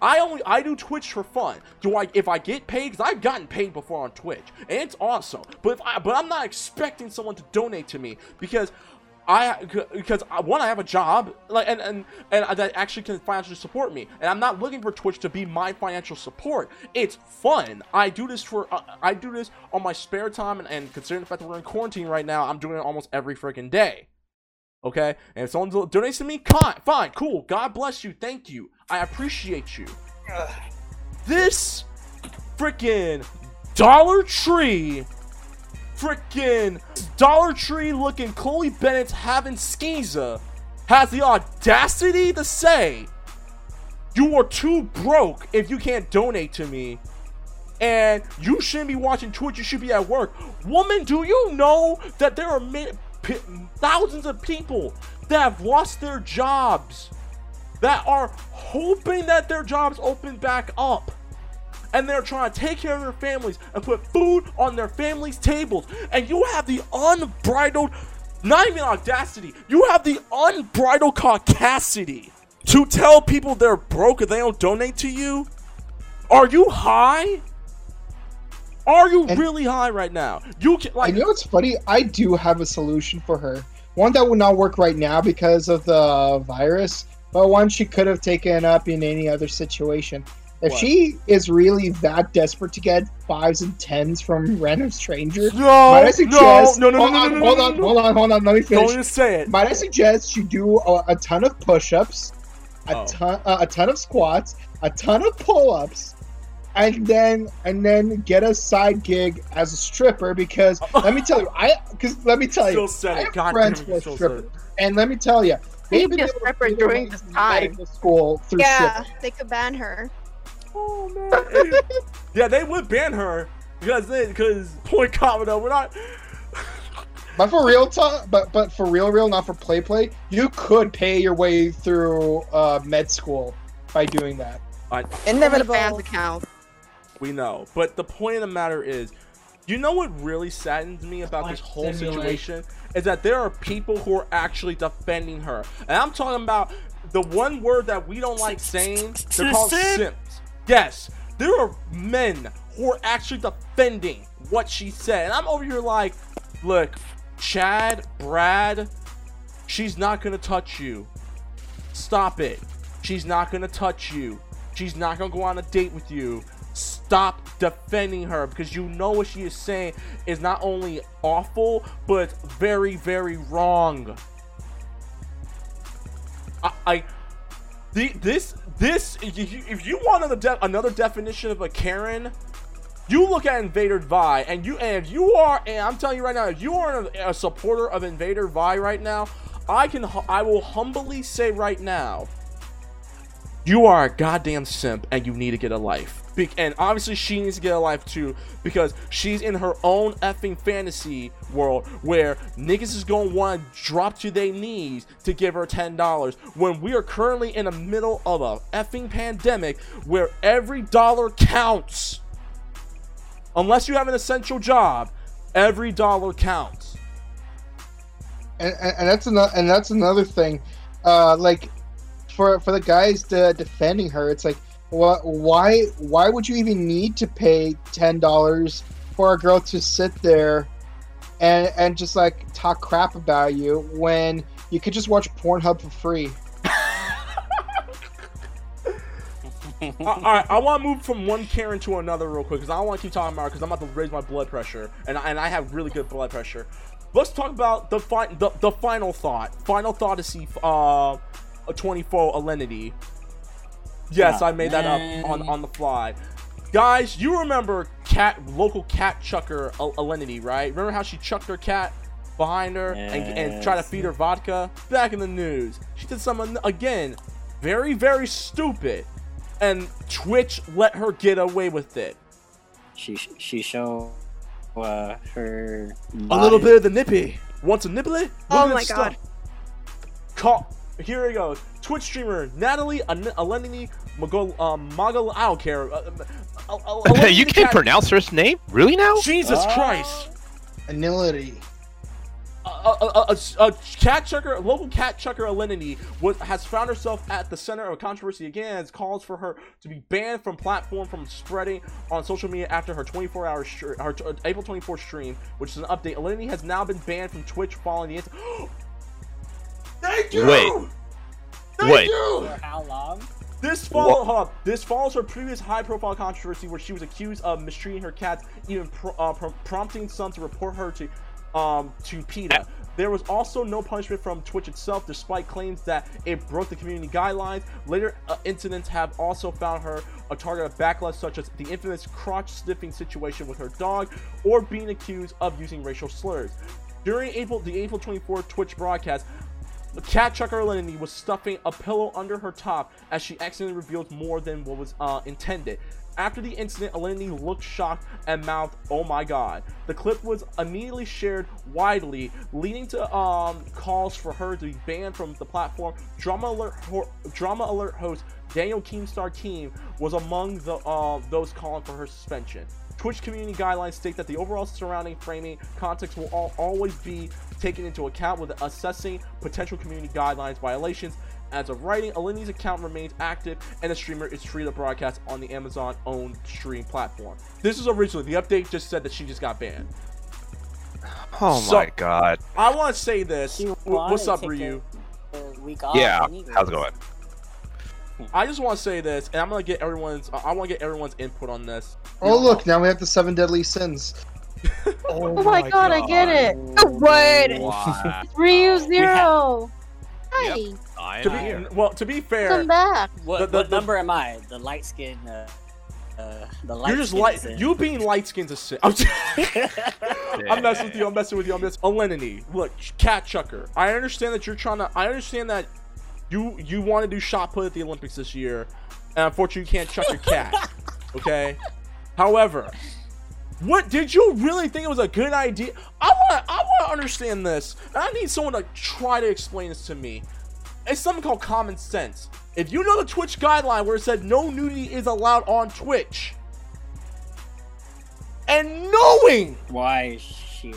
I only I do Twitch for fun. Do I if I get paid? Because I've gotten paid before on Twitch, and it's awesome. But if I but I'm not expecting someone to donate to me because I because I- one I have a job like and and and that actually can financially support me, and I'm not looking for Twitch to be my financial support. It's fun. I do this for uh, I do this on my spare time, and, and considering the fact that we're in quarantine right now, I'm doing it almost every freaking day. Okay, and if someone donates to me, fine, fine, cool. God bless you, thank you, I appreciate you. This freaking Dollar Tree freaking Dollar Tree looking Chloe Bennet having Skeeza has the audacity to say you are too broke if you can't donate to me. And you shouldn't be watching Twitch, you should be at work. Woman, do you know that there are mi- p- thousands of people that have lost their jobs that are hoping that their jobs open back up? And they're trying to take care of their families and put food on their families' tables. And you have the unbridled, not even audacity, you have the unbridled caucasity to tell people they're broke if they don't donate to you? Are you high? Are you And- really high right now? You can I like know it's funny. I do have a solution for her. One that would not work right now because of the virus, but one she could have taken up in any other situation. If What? she is really that desperate to get fives and tens from random strangers, no, might I no, suggest? no, no, no, hold no, on, no, no, hold no, on, no. hold on, hold on. Let me Don't finish. even say it. Might I suggest you do a, a ton of push-ups, a Oh. ton, uh, a ton of squats, a ton of pull-ups, and then and then get a side gig as a stripper. Because let me tell you, I because let me tell you, Still said I it. have God damn friends it, who you are still said strippers, it. and let me tell you, Be they've been a able to stripper pay their during way this through time. medical school through Yeah, stripping. they could ban her. Oh man. yeah, they would ban her because they because point comment we're not But for real talk, but but for real, real, not for play, play, you could pay your way through uh, med school by doing that. Inevitable. Fans account. We know. But the point of the matter is, you know what really saddens me about this whole situation is that there are people who are actually defending her. And I'm talking about the one word that we don't like saying. They're called simps. Yes, there are men who are actually defending what she said. And I'm over here like, look, Chad, Brad, she's not gonna touch you. Stop it. She's not gonna touch you. She's not gonna go on a date with you. Stop defending her because you know what she is saying is not only awful, but very, very wrong. I, I the, this, this, if you, want another, de- another definition of a Karen, you look at InvaderVie, and you, and if you are, and I'm telling you right now, if you are a, a supporter of InvaderVie right now, I can, I will humbly say right now, you are a goddamn simp and you need to get a life Be- and obviously she needs to get a life too because she's in her own effing fantasy world where niggas is gonna want to drop to their knees to give her ten dollars when we are currently in the middle of a effing pandemic where every dollar counts. Unless you have an essential job, every dollar counts. and, and, and that's another and that's another thing uh like for for the guys de- defending her it's like what why why would you even need to pay ten dollars for a girl to sit there and and just like talk crap about you when you could just watch Pornhub for free all right, I want to move from one Karen to another real quick because I don't want to keep talking about her because I'm about to raise my blood pressure, and I, and I have really good blood pressure. Let's talk about the fi- the, the final thought. Final thought to see uh, a 24 Alinity. Yes, Oh, I made that up on on the fly. Guys, you remember cat local cat chucker Al- Alinity, right? Remember how she chucked her cat behind her and, and tried to feed her vodka? Back in the news, she did something again, very very stupid, and Twitch let her get away with it. She she showed uh, her A little bit of the nippy. Wants a nipply? Look Oh my this God. Stuff. Call. Here he goes. Twitch streamer Natalie An- Alenini Magol um Magal. I don't care. Uh, uh, uh, you can't Cat- pronounce her name? Really now? Jesus Oh. Christ. anility a, a, a, a cat chucker, local cat chucker Alinity was, has found herself at the center of controversy again as calls for her to be banned from platform from spreading on social media after her 24-hour str- her t- April 24th stream, which is an update. Alinity has now been banned from Twitch following the incident. Thank you. Wait. Thank Wait. you. For how long? This follow hold up. This follows her previous high-profile controversy where she was accused of mistreating her cats, even pro- uh, pro- prompting some to report her to um to PETA. There was also no punishment from Twitch itself, despite claims that it broke the community guidelines. Later uh, incidents have also found her a target of backlash, such as the infamous crotch sniffing situation with her dog, or being accused of using racial slurs. During April, the April 24th Twitch broadcast, Cat Chucker Lenny was stuffing a pillow under her top as she accidentally revealed more than what was uh, intended. After the incident, Eleni looked shocked and mouthed, "Oh my god!" The clip was immediately shared widely, leading to um, calls for her to be banned from the platform. Drama alert, ho- drama alert host Daniel Keemstar Keem was among the uh, those calling for her suspension. Twitch community guidelines state that the overall surrounding framing context will al- always be taken into account with assessing potential community guidelines violations. As of writing, Alini's account remains active and the streamer is free to broadcast on the Amazon owned stream platform. This is originally, the update just said that she just got banned. Oh So- my god. I want to say this. She W- wanted What's up, take Ryu? a- a week off Yeah, anyways. how's it going? I just want to say this, and I'm gonna get everyone's. I want to get everyone's input on this. oh look now we have the seven deadly sins Oh my god, I get it. What? Wow. Ryu Zero. Hi, I To be here. well, to be fair, come back. What, The- the- what the- number am I? The light skin. Uh, uh, the light you're just skin light. is. You being light skinned is sick. I'm, I'm messing with you. I'm messing with you. I'm just Alinity. Look, cat chucker. I understand that you're trying to. I understand that you you want to do shot put at the Olympics this year, and unfortunately you can't chuck your cat. Okay. However, what did you really think it was a good idea? I want I want to understand this, and I need someone to try to explain this to me. It's something called common sense. If you know the Twitch guideline where it said no nudity is allowed on Twitch, and knowing Why she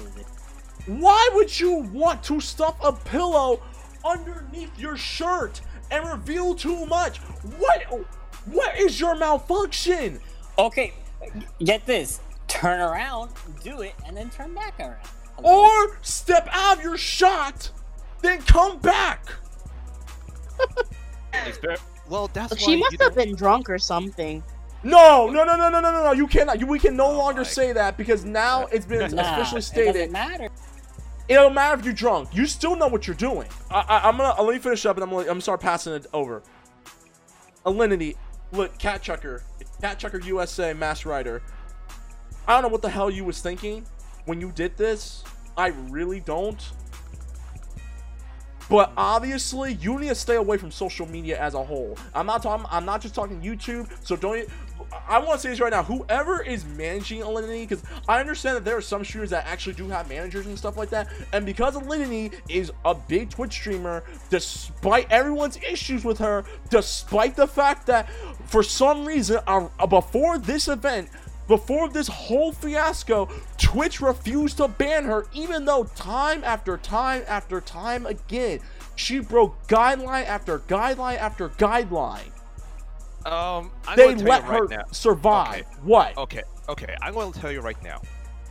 why would you want to stuff a pillow underneath your shirt and reveal too much? What what is your malfunction? Okay, get this. Turn around, do it, and then turn back around. Hello? Or step out of your shot, then come back. Well, that's She you must don't- have been drunk or something. No, no, no, no, no, no, no, no. You cannot. You, we can no Oh longer my say that because now it's been Nah, officially It stated. doesn't matter. It don't matter if you're drunk. You still know what you're doing. I, I'm gonna uh, let me finish up, and I'm gonna, I'm gonna start passing it over. Alinity, look, Cat Chucker, Cat Chucker USA, Mass Rider. I don't know what the hell you was thinking when you did this. I really don't. But obviously, you need to stay away from social media as a whole. I'm not talking. I'm not just talking YouTube. So don't. I want to say this right now. Whoever is managing Alinity, because I understand that there are some streamers that actually do have managers and stuff like that, and because Alinity is a big Twitch streamer, despite everyone's issues with her, despite the fact that for some reason uh, uh, before this event. Before this whole fiasco, Twitch refused to ban her, even though time after time after time again, she broke guideline after guideline after guideline. Um, I'm they let right her now. survive. Okay. What? Okay, okay, I'm going to tell you right now.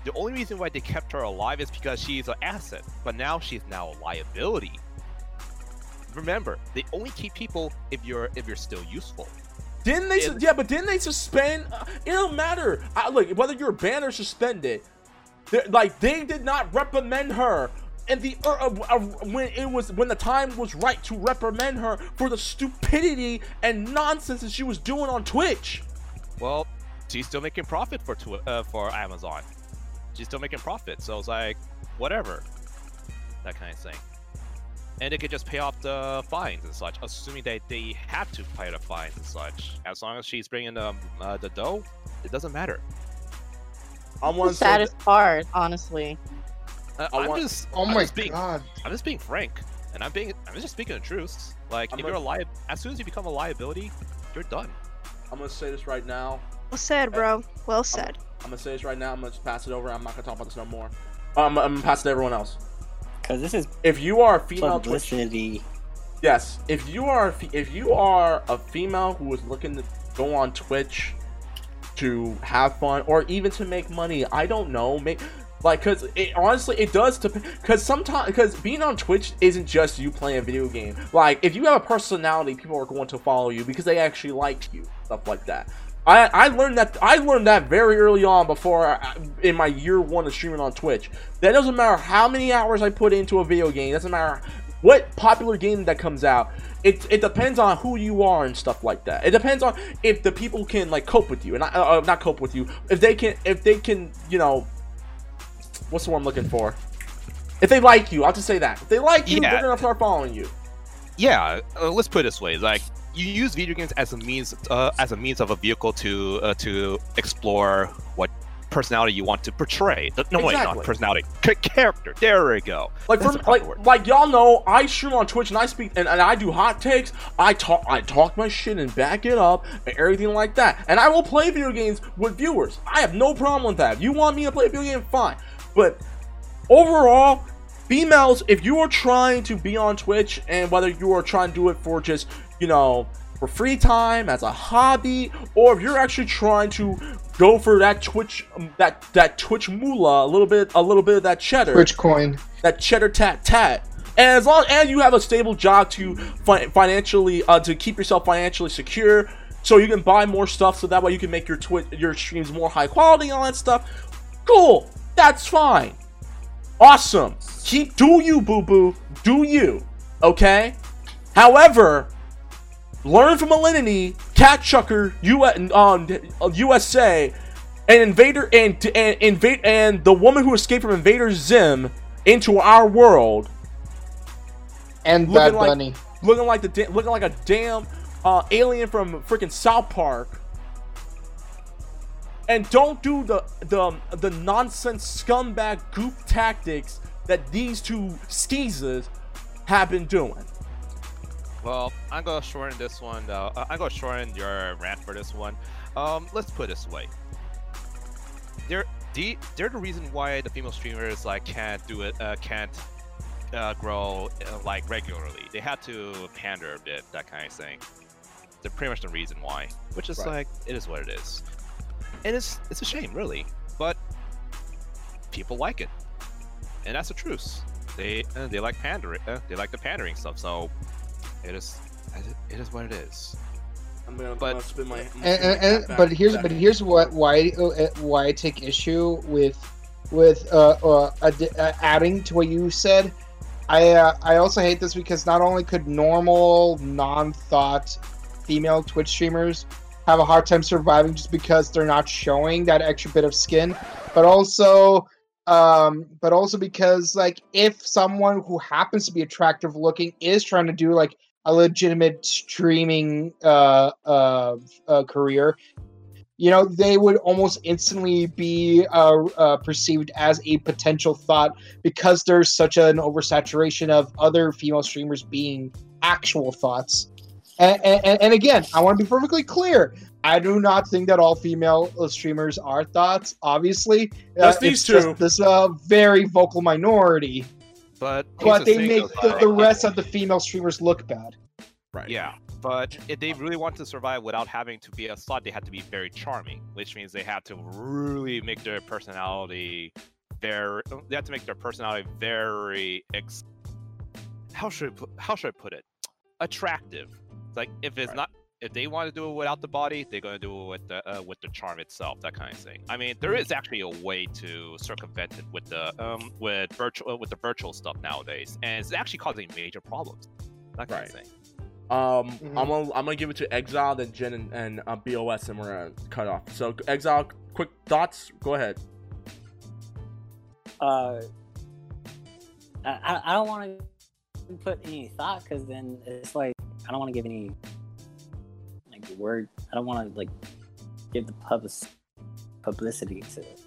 The only reason why they kept her alive is because she's an asset, but now she's now a liability. Remember, they only keep people if you're if you're still useful. Didn't they? su- yeah, but didn't they suspend? Uh, it don't matter. I, look, whether you're banned or suspended, like they did not reprimand her. And the uh, uh, uh, when it was when the time was right to reprimand her for the stupidity and nonsense that she was doing on Twitch. Well, she's still making profit for Twi- uh, for Amazon. She's still making profit, so it's like whatever, that kind of thing. And they could just pay off the fines and such, assuming that they have to pay the fines and such. As long as she's bringing the uh, the dough, it doesn't matter. I The want to say saddest part, honestly. I I'm want- just, Oh I'm my just being, god. I'm just being frank, and I'm being, I'm just speaking the truth. Like, I'm if a- you're a li- as soon as you become a liability, you're done. I'm gonna say this right now. Well said, bro. Well said. I'm gonna say this right now. I'm gonna just pass it over. I'm not gonna talk about this no more. Um, I'm gonna pass it to everyone else. Because this is If you are a female Twitch. Yes, if you are a fe- if you are a female who is looking to go on Twitch to have fun or even to make money, I don't know, make like cuz it honestly it does to cuz sometimes cuz being on Twitch isn't just you playing a video game. Like if you have a personality, people are going to follow you because they actually like you, stuff like that. I, I learned that I learned that very early on before I, in my year one of streaming on Twitch. That doesn't matter how many hours I put into a video game. Doesn't matter what popular game that comes out. It, it depends on who you are and stuff like that. It depends on if the people can like cope with you and not, uh, not cope with you. If they can if they can you know what's the one I'm looking for. If they like you, I'll just say that. If they like you, Yeah. they're gonna start following you. yeah uh, let's put it this way like you use video games as a means uh, as a means of a vehicle to uh, to explore what personality you want to portray no wait not personality character there we go Like for like word. like y'all know, I stream on Twitch and I speak and, and I do hot takes. I talk I talk my shit and back it up and everything like that. And I will play video games with viewers. I have no problem with that. If you want me to play a video game, fine. But overall, females, if you are trying to be on Twitch and whether you are trying to do it for just you know for free time as a hobby, or if you're actually trying to go for that Twitch um, that that Twitch moolah, a little bit a little bit of that cheddar Twitch coin. that cheddar tat tat. And as long and you have a stable job to fi- financially uh, to keep yourself financially secure, so you can buy more stuff, so that way you can make your twi- your streams more high quality and all that stuff. Cool, that's fine, awesome. Keep do you boo boo, do you, okay? However, learn from Alinity, Cat Chucker, U- um, USA, and Invader and and invade and the woman who escaped from Invader Zim into our world, And Looking Bad like- Bunny. looking like the looking like a damn uh, alien from freaking South Park. And don't do the the the nonsense scumbag goof tactics that these two skeezers have been doing. well i'm gonna shorten this one though. Uh, i'm gonna shorten your rant for this one. Um let's put it this way. They're the, they're the reason why the female streamers like can't do it uh, can't uh, grow uh, like regularly. They had to pander a bit that kind of thing. They're pretty much the reason why which is Right. like it is what it is and it's it's a shame really but people like it and that's the truth they uh, they like pandering uh, they like the pandering stuff so it is it is what it is I'm gonna, But- I'm gonna spin my. I'm gonna and, and, and back- but here's back. but here's what why uh, why I take issue with with uh, uh, ad- uh adding to what you said. I uh, I also hate this because not only could normal non-thought female Twitch streamers have a hard time surviving just because they're not showing that extra bit of skin, but also um but also because like if someone who happens to be attractive looking is trying to do like a legitimate streaming uh, uh, uh, career, you know, they would almost instantly be uh, uh, perceived as a potential thought because there's such an oversaturation of other female streamers being actual thoughts. And, and, and again, I want to be perfectly clear. I do not think that all female uh, streamers are thoughts. Obviously, Uh, Just these it's just two. this uh, very vocal minority, But but they make the, the rest of the female streamers look bad. Right. Yeah, but if they really want to survive without having to be a slut, they had to be very charming, which means they had to really make their personality very. They had to make their personality very. Ex- how should I put, how should I put it? Attractive. It's like if it's Right. not. If they want to do it without the body, they're gonna do it with the uh, with the charm itself, that kind of thing. I mean, there is actually a way to circumvent it with the um with virtual with the virtual stuff nowadays, and it's actually causing major problems. That kind of Right. thing. Um, Mhm. I'm gonna I'm gonna give it to Exile, then Gen and, and uh, BOS, and we're gonna cut off. So Exile, quick thoughts. Go ahead. Uh, I, I- I don't want to put any thought because then it's like I don't want to give any like word. I don't want to like give the public publicity to it.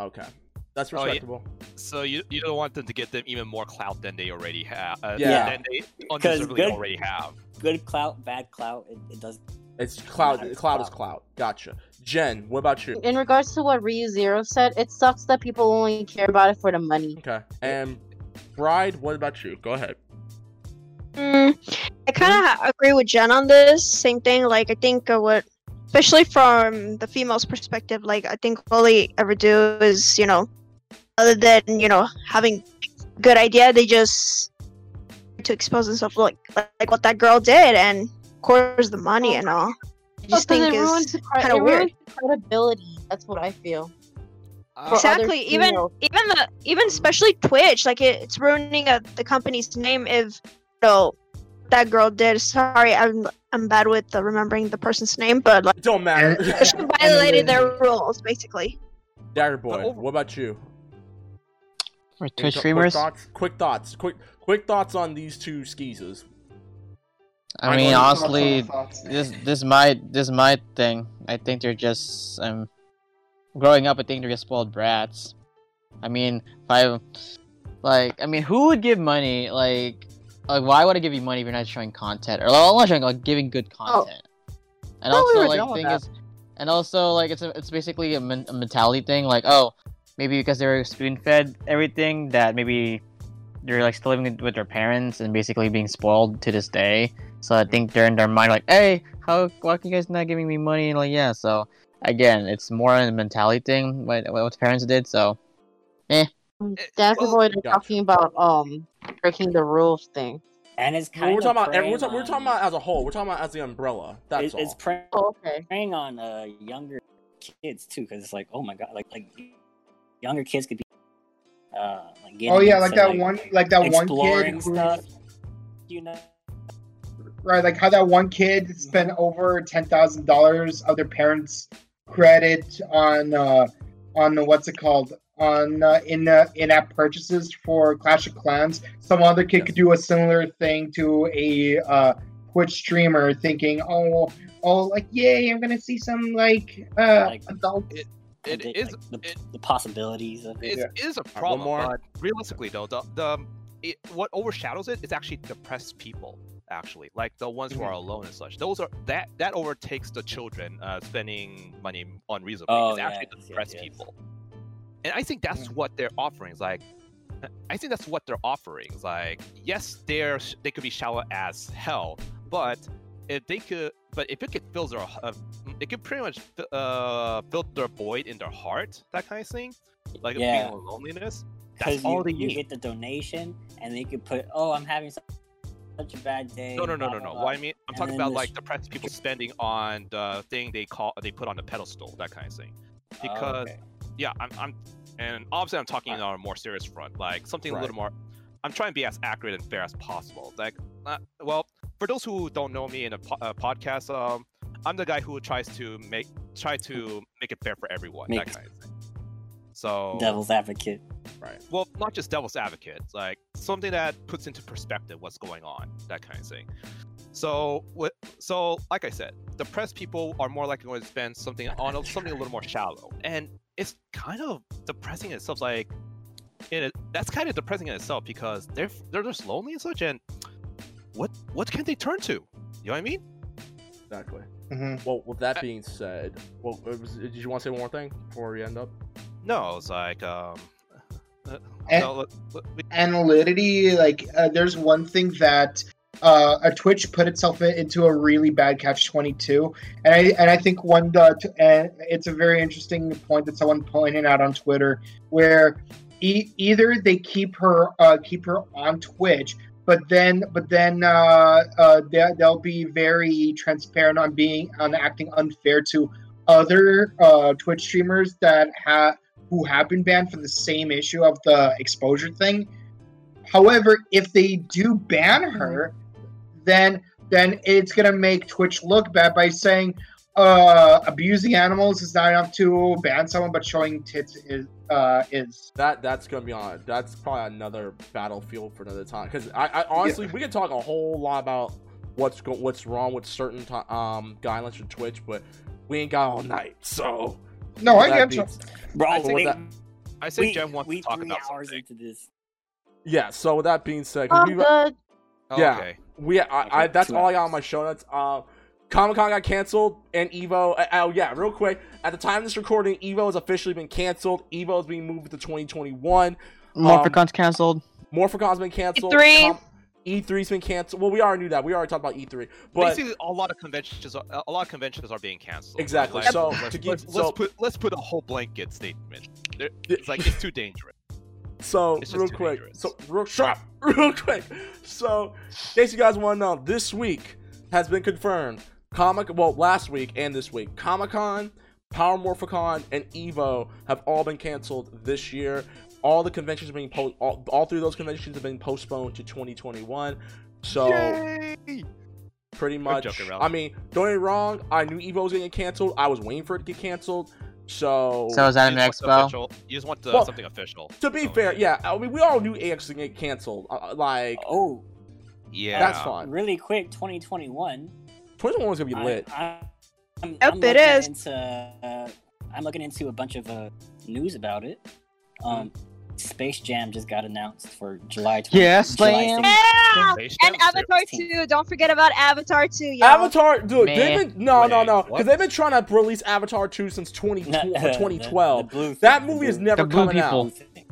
Okay, that's Oh, yeah. respectable. So you, you don't want them to get them even more clout than they already have. Uh, Yeah. Than they 'Cause undeservedly good- already have. Good clout, bad clout. It, it does. It's cloud. Nice. Cloud is cloud. Gotcha. Gen, what about you? In regards to what Ryu Zero said, it sucks that people only care about it for the money. Okay. And Bride, what about you? Go ahead. Mm, I kind of ha- agree with Gen on this. Same thing. Like I think uh, what, especially from the female's perspective, like I think all they ever do is you know, other than you know having good idea, they just to expose themselves like like what that girl did, and of course the money and all. I just Because think it ruins, is cre- kinda weird. credibility. That's what I feel. Uh, exactly even even the even especially twitch like it, it's ruining uh the company's name if you know that girl did sorry i'm i'm bad with uh, remembering the person's name but like don't matter. She violated their rules basically Dagger Boy, But over- what about you? For Any Twitch quick streamers, thoughts? Quick thoughts. Quick quick thoughts on these two skeezers. I mean, honestly, thoughts, thoughts. this this my this my thing. I think they're just um growing up. I think they're just spoiled brats. I mean, if I like, I mean, who would give money? Like, like why would I give you money if you're not showing content? Or like, I'm not showing like giving good content. And No, also, like, thing that. is, and also like it's a, it's basically a, men- a mentality thing. Like, oh, maybe because they're spoon fed everything that maybe they're like still living with their parents and basically being spoiled to this day. So I think they're in their mind like, hey, how why can you guys not giving me money? And like, yeah. So again, it's more of a mentality thing. What what the parents did. So eh. Dagger well, Boy, they're gotcha. talking about um breaking the rules thing. And it's Well, kind we're of talking about we're, ta- we're talking about as a whole. We're talking about as the umbrella. That's it- all. it's preying, Oh, okay. preying on uh, younger kids too, because it's like, oh my god, like like younger kids could be. Uh, like getting Oh yeah, like into, that one, like that one kid, who- stuff. You know, right? Like how that one kid spent over ten thousand dollars of their parents' credit on uh on the- what's it called on uh, in uh, in-app purchases for Clash of Clans. Some other kid Yes. could do a similar thing to a uh, Twitch streamer, thinking, "Oh, oh, like yay, I'm gonna see some like uh Like- adult." It like the, is like, the, it- the possibilities of it. It Yeah. is a one problem, more. but realistically though, the the it, what overshadows it is actually depressed people. Actually, like the ones who are Mm-hmm. alone and such. Those are that that overtakes the children uh, spending money unreasonably. Oh, it's actually yes, the yes, depressed yes. people, and I think that's what they're offering. Is like, I think that's what they're offering. Is like, yes, they're they could be shallow as hell, but if they could, but if it could fill their, uh, it could pretty much uh, fill their void in their heart, that kind of thing, like Yeah. feeling of loneliness. That's Because all you, they you need. get the donation, and they could put, "Oh, I'm having such such a bad day." No, no, no, no, no. blah." What I mean, I'm talking about like sh- depressed people spending on the thing they call they put on the pedestal, that kind of thing. Oh, Because yeah, I'm, I'm, and obviously I'm talking on a more serious front, like something a little more. I'm trying to be as accurate and fair as possible. Like, uh, well, for those who don't know me in a podcast, um, I'm the guy who tries to make try to make it fair for everyone, Make- that kind of thing. So devil's advocate. right. well, not just devil's advocate, like something that puts into perspective what's going on, that kind of thing. So what? So like I said, depressed people are more likely going to spend something on something a little more shallow, and it's kind of depressing in itself. Like, in it, that's kind of depressing in itself because they're they're just lonely and such. And what what can they turn to? You know what I mean? Exactly. Mhm. Well, with that being said, well, was, did you want to say one more thing before we end up? No, it's like um. uh, And- no, let- let- we- analytically, like uh, there's one thing that uh, a Twitch put itself in- into a really bad catch twenty two, and I and I think one uh, t- and it's a very interesting point that someone pointed out on Twitter where e- either they keep her uh, keep her on Twitch. But then, but then uh, uh, they, they'll be very transparent on being on acting unfair to other uh, Twitch streamers that have who have been banned for the same issue of the exposure thing. However, if they do ban her, then then it's gonna make Twitch look bad by saying uh, abusing animals is not enough to ban someone, but showing tits is uh, is. That that's gonna be on. That's probably another battlefield for another time. Because I, I honestly, we can talk a whole lot about what's go, what's wrong with certain um guidelines for Twitch, but we ain't got all night. So No, I with that get you. Bro, I think that- I say we, Gen wants we to talk about hours something. into this. Yeah. So with that being said, I'm we've- good. Yeah. Okay. We, I, I, Okay, that's two all I got on my show notes. Uh, Comic Con got canceled, and Evo. Uh, oh yeah, real quick. At the time of this recording, Evo has officially been canceled. Evo is being moved to 2021. Morphicon's canceled. Morphicon's been canceled. E3. Com- E3's been canceled. Well, we already knew that. We already talked about E3, but Basically, a lot of conventions, are, a lot of conventions are being canceled. Exactly. Like, So, let's, to give- let's, so- let's put let's put a whole blanket statement. It's like it's too dangerous. So It's real quick, dangerous. so real shut up, real quick. So, in case you guys want to know, this week has been confirmed. Comic, well, last week and this week, Comic Con, Power Morphicon, and Evo have all been canceled this year. All the conventions are being po- all, all three of those conventions have been postponed to 2021. So pretty much, joking, I mean, don't get me wrong. I knew Evo was getting canceled. I was waiting for it to get canceled. So, So is that an just want the expo? You just want the, Well, something official. to be Oh, fair, yeah, I mean, we all knew AX was gonna get canceled. Uh, like, Oh, Yeah. that's fine. really quick, 2021. 2021 was gonna be I- lit. I, I'm, Yep, I'm it looking. Into, uh, I'm looking into a bunch of uh, news about it. Um, Space Jam just got announced for July 20. Yeah, July Slam. Yeah! Space And Avatar 16. 2. Don't forget about Avatar 2, yo. Avatar, dude, they've been no, no, Wait, no, what? because they've been trying to release Avatar 2 since 20, No, tw- the- the- 2012. that movie the is never The blue coming people. out.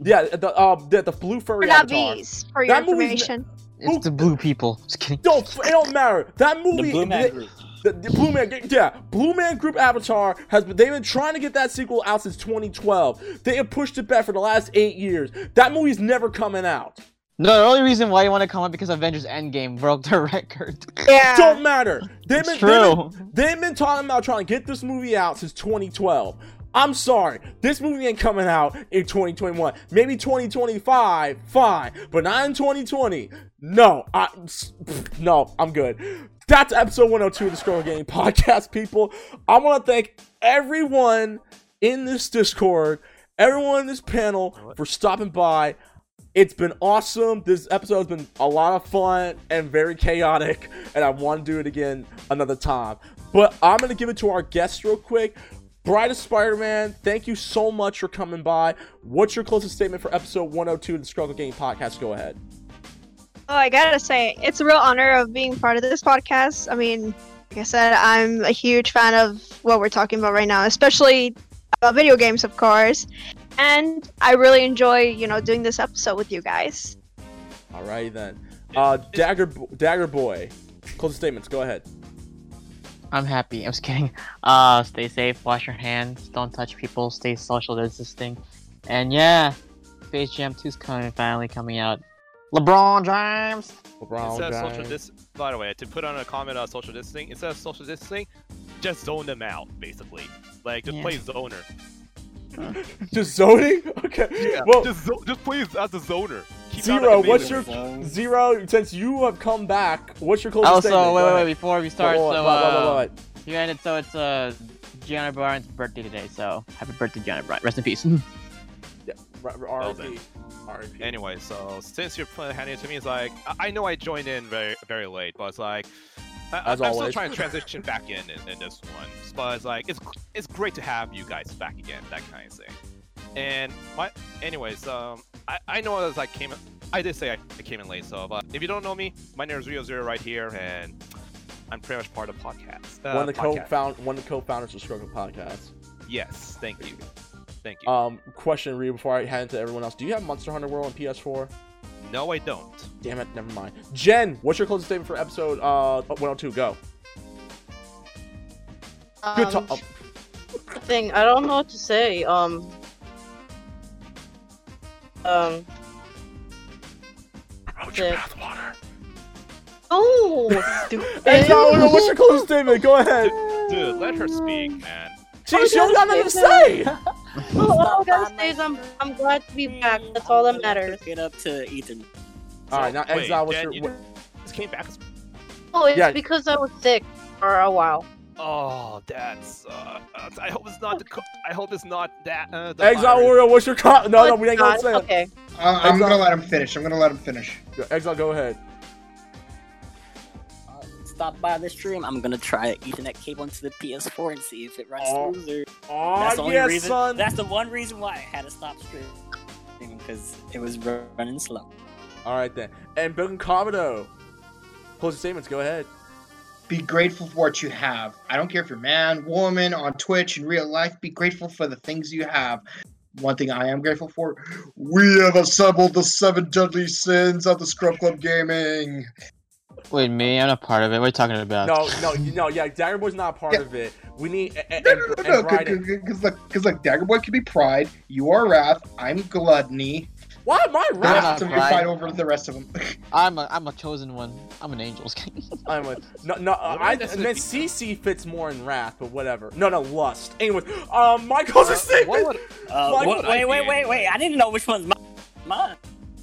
Yeah, the um, the, the blue furry We're not Avatar. bees, for your That movie's information. It's the blue people. Just kidding. Don't, it don't matter. That The movie, Blue Man the, Group. The, the Blue Man, yeah, Blue Man Group Avatar has been. They've been trying to get that sequel out since 2012. They have pushed it back for the last eight years. That movie's never coming out. No, the only reason why you want to come up because Avengers Endgame broke the record. Yeah. Don't matter. They've It's been, true. They've been, they've been talking about trying to get this movie out since 2012. I'm sorry, this movie ain't coming out in 2021. Maybe 2025, fine, but not in 2020. No, I, pff, no, I'm good. That's episode 102 of the ScrubClub Gaming Podcast, people. I want to thank everyone in this Discord, everyone in this panel for stopping by. It's been awesome. This episode has been a lot of fun and very chaotic, and I want to do it again another time. But I'm going to give it to our guests real quick. Bride of Spider-Man, thank you so much for coming by. What's your closest statement for episode 102 of the ScrubClub Game Podcast? Go ahead. Oh, I gotta say, it's a real honor of being part of this podcast. I mean, like I said, I'm a huge fan of what we're talking about right now, especially about video games, of course. And I really enjoy, you know, doing this episode with you guys. Alrighty then. Uh, Dagger, Dagger Boy, closest statements. Go ahead. I'm happy. I was kidding. Uh, stay safe. Wash your hands. Don't touch people. Stay social distancing. And yeah, Space Jam 2 is coming. Finally coming out. LeBron James. LeBron Instead of social James. dis- by the way, to put on a comment on social distancing, instead of social distancing, just zone them out, basically. Like, just Yeah. play zoner. Just zoning? Okay. Yeah, well, just, zo- just play as a zoner. Keep out Zero, like what's your Zone. zero? Since you have come back, what's your closest Also, statement? wait, Go wait, wait. Before we start, Wait, wait, so wait, wait, uh, wait, wait. you ended. So it's uh, Gianna Bryant's birthday today. So happy birthday, Gianna Bryant. Rest in peace. R- R- Well RIP. R.I.P. Anyway, so since you're putting handing it to me, it's like I, I know I joined in very very late, but it's like I, As I'm still trying to transition back in, in in this one. But it's like it's it's great to have you guys back again, that kind of thing. And my, anyways, um, I I know as I came, in- I did say I, I came in late, so but if you don't know me, my name is Ryu Zero right here, and I'm pretty much part of the podcast. Uh, one of the podcast. co-found one of the co-founders of ScrubClub Podcast. Yes, thank you, thank you. Um, question, Ryu, before I hand it to everyone else. Do you have Monster Hunter World on PS4? no, I don't. Damn it, never mind. Gen, what's your closing statement for episode uh 102? Go. Good Um, talk. thing. I don't know what to say. Um. Um. Out your mouthwater. Oh, stupid. Exile, what's your closing statement? Go ahead. Dude, let her speak, man. She, she don't got nothing to say. Oh, all I gotta say is I'm I'm glad to be back. That's all that matters. Get up to Ethan. All right, now Exile, what's your you what, just came back. Oh, it's Yeah. because I was sick for a while. Oh, that's. Uh, I hope it's not the. Co- I hope it's not that. Uh, the Exile virus. Warrior? What's your con- no, no, it's we ain't gonna say it. Okay. Uh, I'm Exile- gonna let him finish. I'm gonna let him finish. Exile, go ahead. Stop by the stream. I'm gonna try an Ethernet cable into the PS4 and see if it runs Oh. smoother. Oh That's the only yes, reason. son. That's the one reason why I had to stop streaming because it was running slow. All right then. And Billion Commodore. Closing statements. Go ahead. Be grateful for what you have. I don't care if you're man, woman, on Twitch, in real life. Be grateful for the things you have. One thing I am grateful for: we have assembled the seven deadly sins of the Scrub Club Gaming. Wait, me? I'm not part of it. What are you talking about? No, no, no. Yeah, Dagger Boy's not part Yeah. of it. We need and, and, No, no, no, and no, Bryden- because like, because like, Dagger Boy could be pride. You are wrath. I'm gluttony. Why am I The Right. right? rest of you Pride. fight over the rest of them. I'm a I'm a chosen one. I'm an angel. I'm a, no, no. What I, does and it then mean? CC fits more in Wrath, but whatever. No, no, Lust. Anyways, um, my closing Uh, statement. what would, Uh, Like- what- wait, wait, wait, wait! I didn't know which one's mine. mine.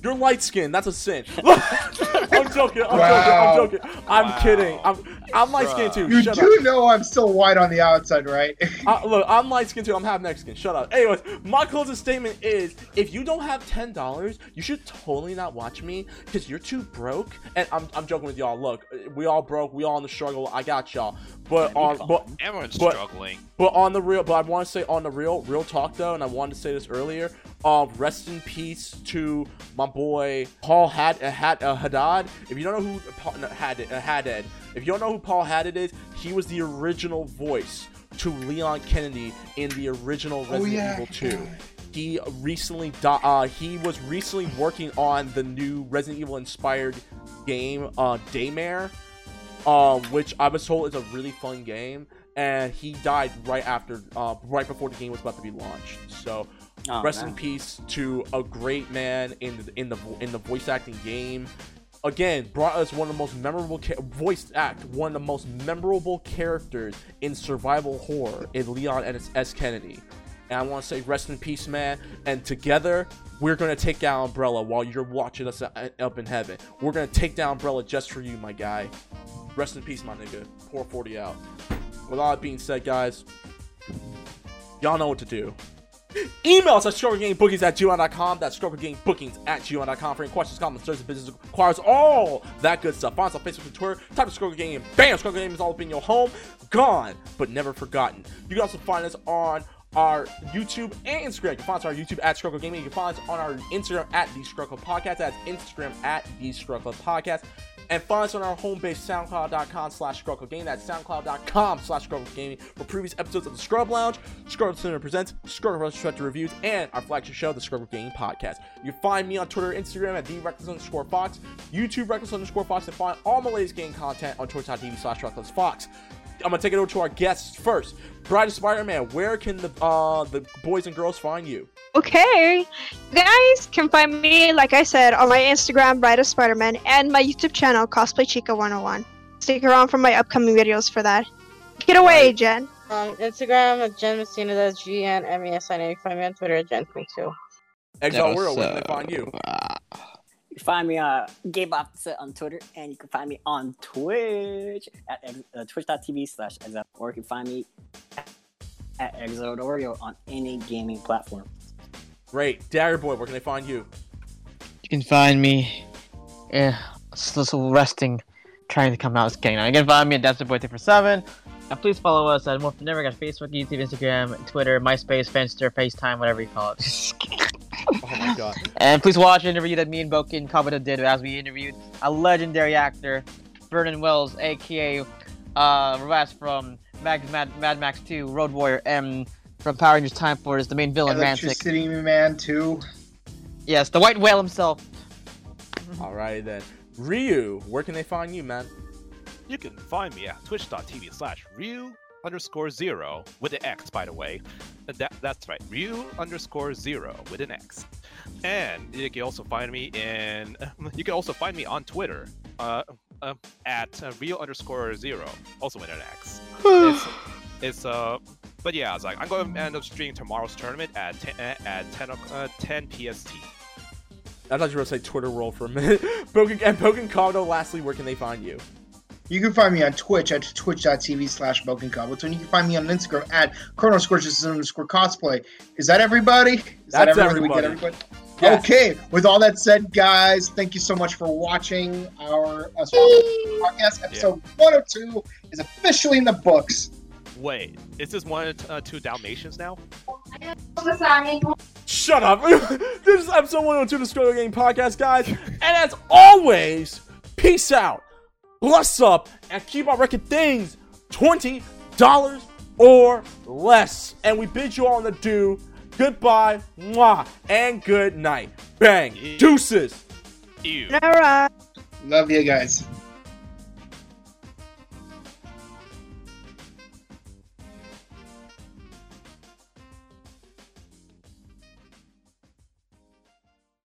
You're light skinned. That's a sin. I'm joking. I'm Wow. joking. I'm joking. I'm Wow. kidding. I'm I'm light skinned too. you Shut do up. know I'm still white on the outside, right? Uh, look, I'm light skinned too. I'm half Mexican. Shut up. Anyways, my closing statement is: if you don't have ten dollars, you should totally not watch me because you're too broke. And I'm, I'm joking with y'all. Look, we all broke. We all in the struggle. I got y'all. But Yeah, on but everyone's But- struggling. But on the real, but I want to say on the real, real talk though, and I wanted to say this earlier. Um, rest in peace to my boy Paul Had uh, Had uh, Haddad. If you don't know who Paul no, Haddad, uh, Haddad, if you don't know who Paul Haddad is, he was the original voice to Leon Kennedy in the original Oh, Resident yeah, I Evil forgot. 2. He recently uh, he was recently working on the new Resident Evil inspired game, uh, Daymare um, which I was told is a really fun game, and he died right after, uh, right before the game was about to be launched. So, Oh, rest in peace to a great man in the in the in the voice acting game. Again, brought us one of the most memorable ca- voice act, one of the most memorable characters in survival horror in Leon and S. Kennedy. And I want to say rest in peace, man. And together, we're gonna take down Umbrella while you're watching us uh, up in heaven. We're gonna take down Umbrella just for you, my guy. Rest in peace, my nigga. Pour 40 out. With all that being said, guys, y'all know what to do. Email us at strugglegamebookies at gmail.com. That's scrubclubgamingbookings at gmail.com for any questions, comments, services, business requires all that good stuff. Find us on Facebook and Twitter. Type of Struggle Game. Bam! Struggle Game is all up in your home. Gone, but never forgotten. You can also find us on our YouTube and Instagram. You can find us on our YouTube at ScrubClub Gaming. You can find us on our Instagram at The Struggle Podcast. That's Instagram at The Struggle Podcast. And find us on our home base, soundcloud.com slash Gaming. That's soundcloud.com slash Gaming for previous episodes of the Scrub Lounge, Scrub Cinema Presents, Scrub Retrospective Reviews, and our flagship show, the ScrubClub Gaming Podcast. You find me on Twitter Instagram at the Reckless underscore Fox, YouTube Reckless underscore Fox, and find all my latest game content on twitch.tv slash Reckless Fox. I'm gonna take it over to our guests first. Bride of Spider-Man, where can the uh the boys and girls find you? Okay, you guys can find me, like I said, on my Instagram, Bride of Spider-Man, and my YouTube channel, Cosplay Chica 101. Stick around for my upcoming videos for that. Get away, Gen. Um, Instagram at Gen Messina, that's G N M E S I N A. You find me on Twitter at Gen Queen too. Exiled Oreo, where can they find you? You can find me on Gabe Opposite on Twitter, and you can find me on Twitch at uh, twitch.tv slash exile, or you can find me at Exiled Oreo on any gaming platform. Great. Dagger Boy, where can they find you? You can find me. Yeah, still resting, trying to come out. Just kidding. You can find me at Boy for seven. And please follow us at More Never got Facebook, YouTube, Instagram, Twitter, MySpace, Finster, FaceTime, whatever you call it. Oh my god. and please watch the interview that me and Bouken Kabuto did as we interviewed a legendary actor, Vernon Wells, aka uh, Ras from Mad, Mad, Mad Max 2, Road Warrior M from Power Rangers Time Force, is the main villain, Ransik. Electricity Man too. Yes, the White Whale himself. Alright then. Ryu, where can they find you, man? You can find me at twitch.tv slash Ryu underscore zero with an X, by the way. That, that's right, Ryu underscore zero with an X. And you can also find me in. You can also find me on Twitter uh, uh, at uh, Ryu underscore zero, also with an X. it's, it's uh, but yeah, it's like I'm going to end up streaming tomorrow's tournament at 10, at 10, o- uh, 10 PST. I thought you were gonna say Twitter roll for a minute. Poken and Poken Kodo, lastly, where can they find you? You can find me on Twitch at twitch.tv slash Bokencobbleton. You can find me on Instagram at Chrono Scorches underscore cosplay. Is that everybody? Is that That's everybody? We get everybody. everybody? Yes. Okay, with all that said, guys, thank you so much for watching our uh, podcast. Episode 102 is officially in the books. Wait, is this one uh, two Dalmatians now? Shut up! this is episode 102 of the ScrubClub Game Podcast, guys. And as always, peace out, bless up, and keep on record things $20 or less. And we bid you all in the do goodbye, mwah, and good night. Bang. Deuces. Ew. Alright. Love you guys.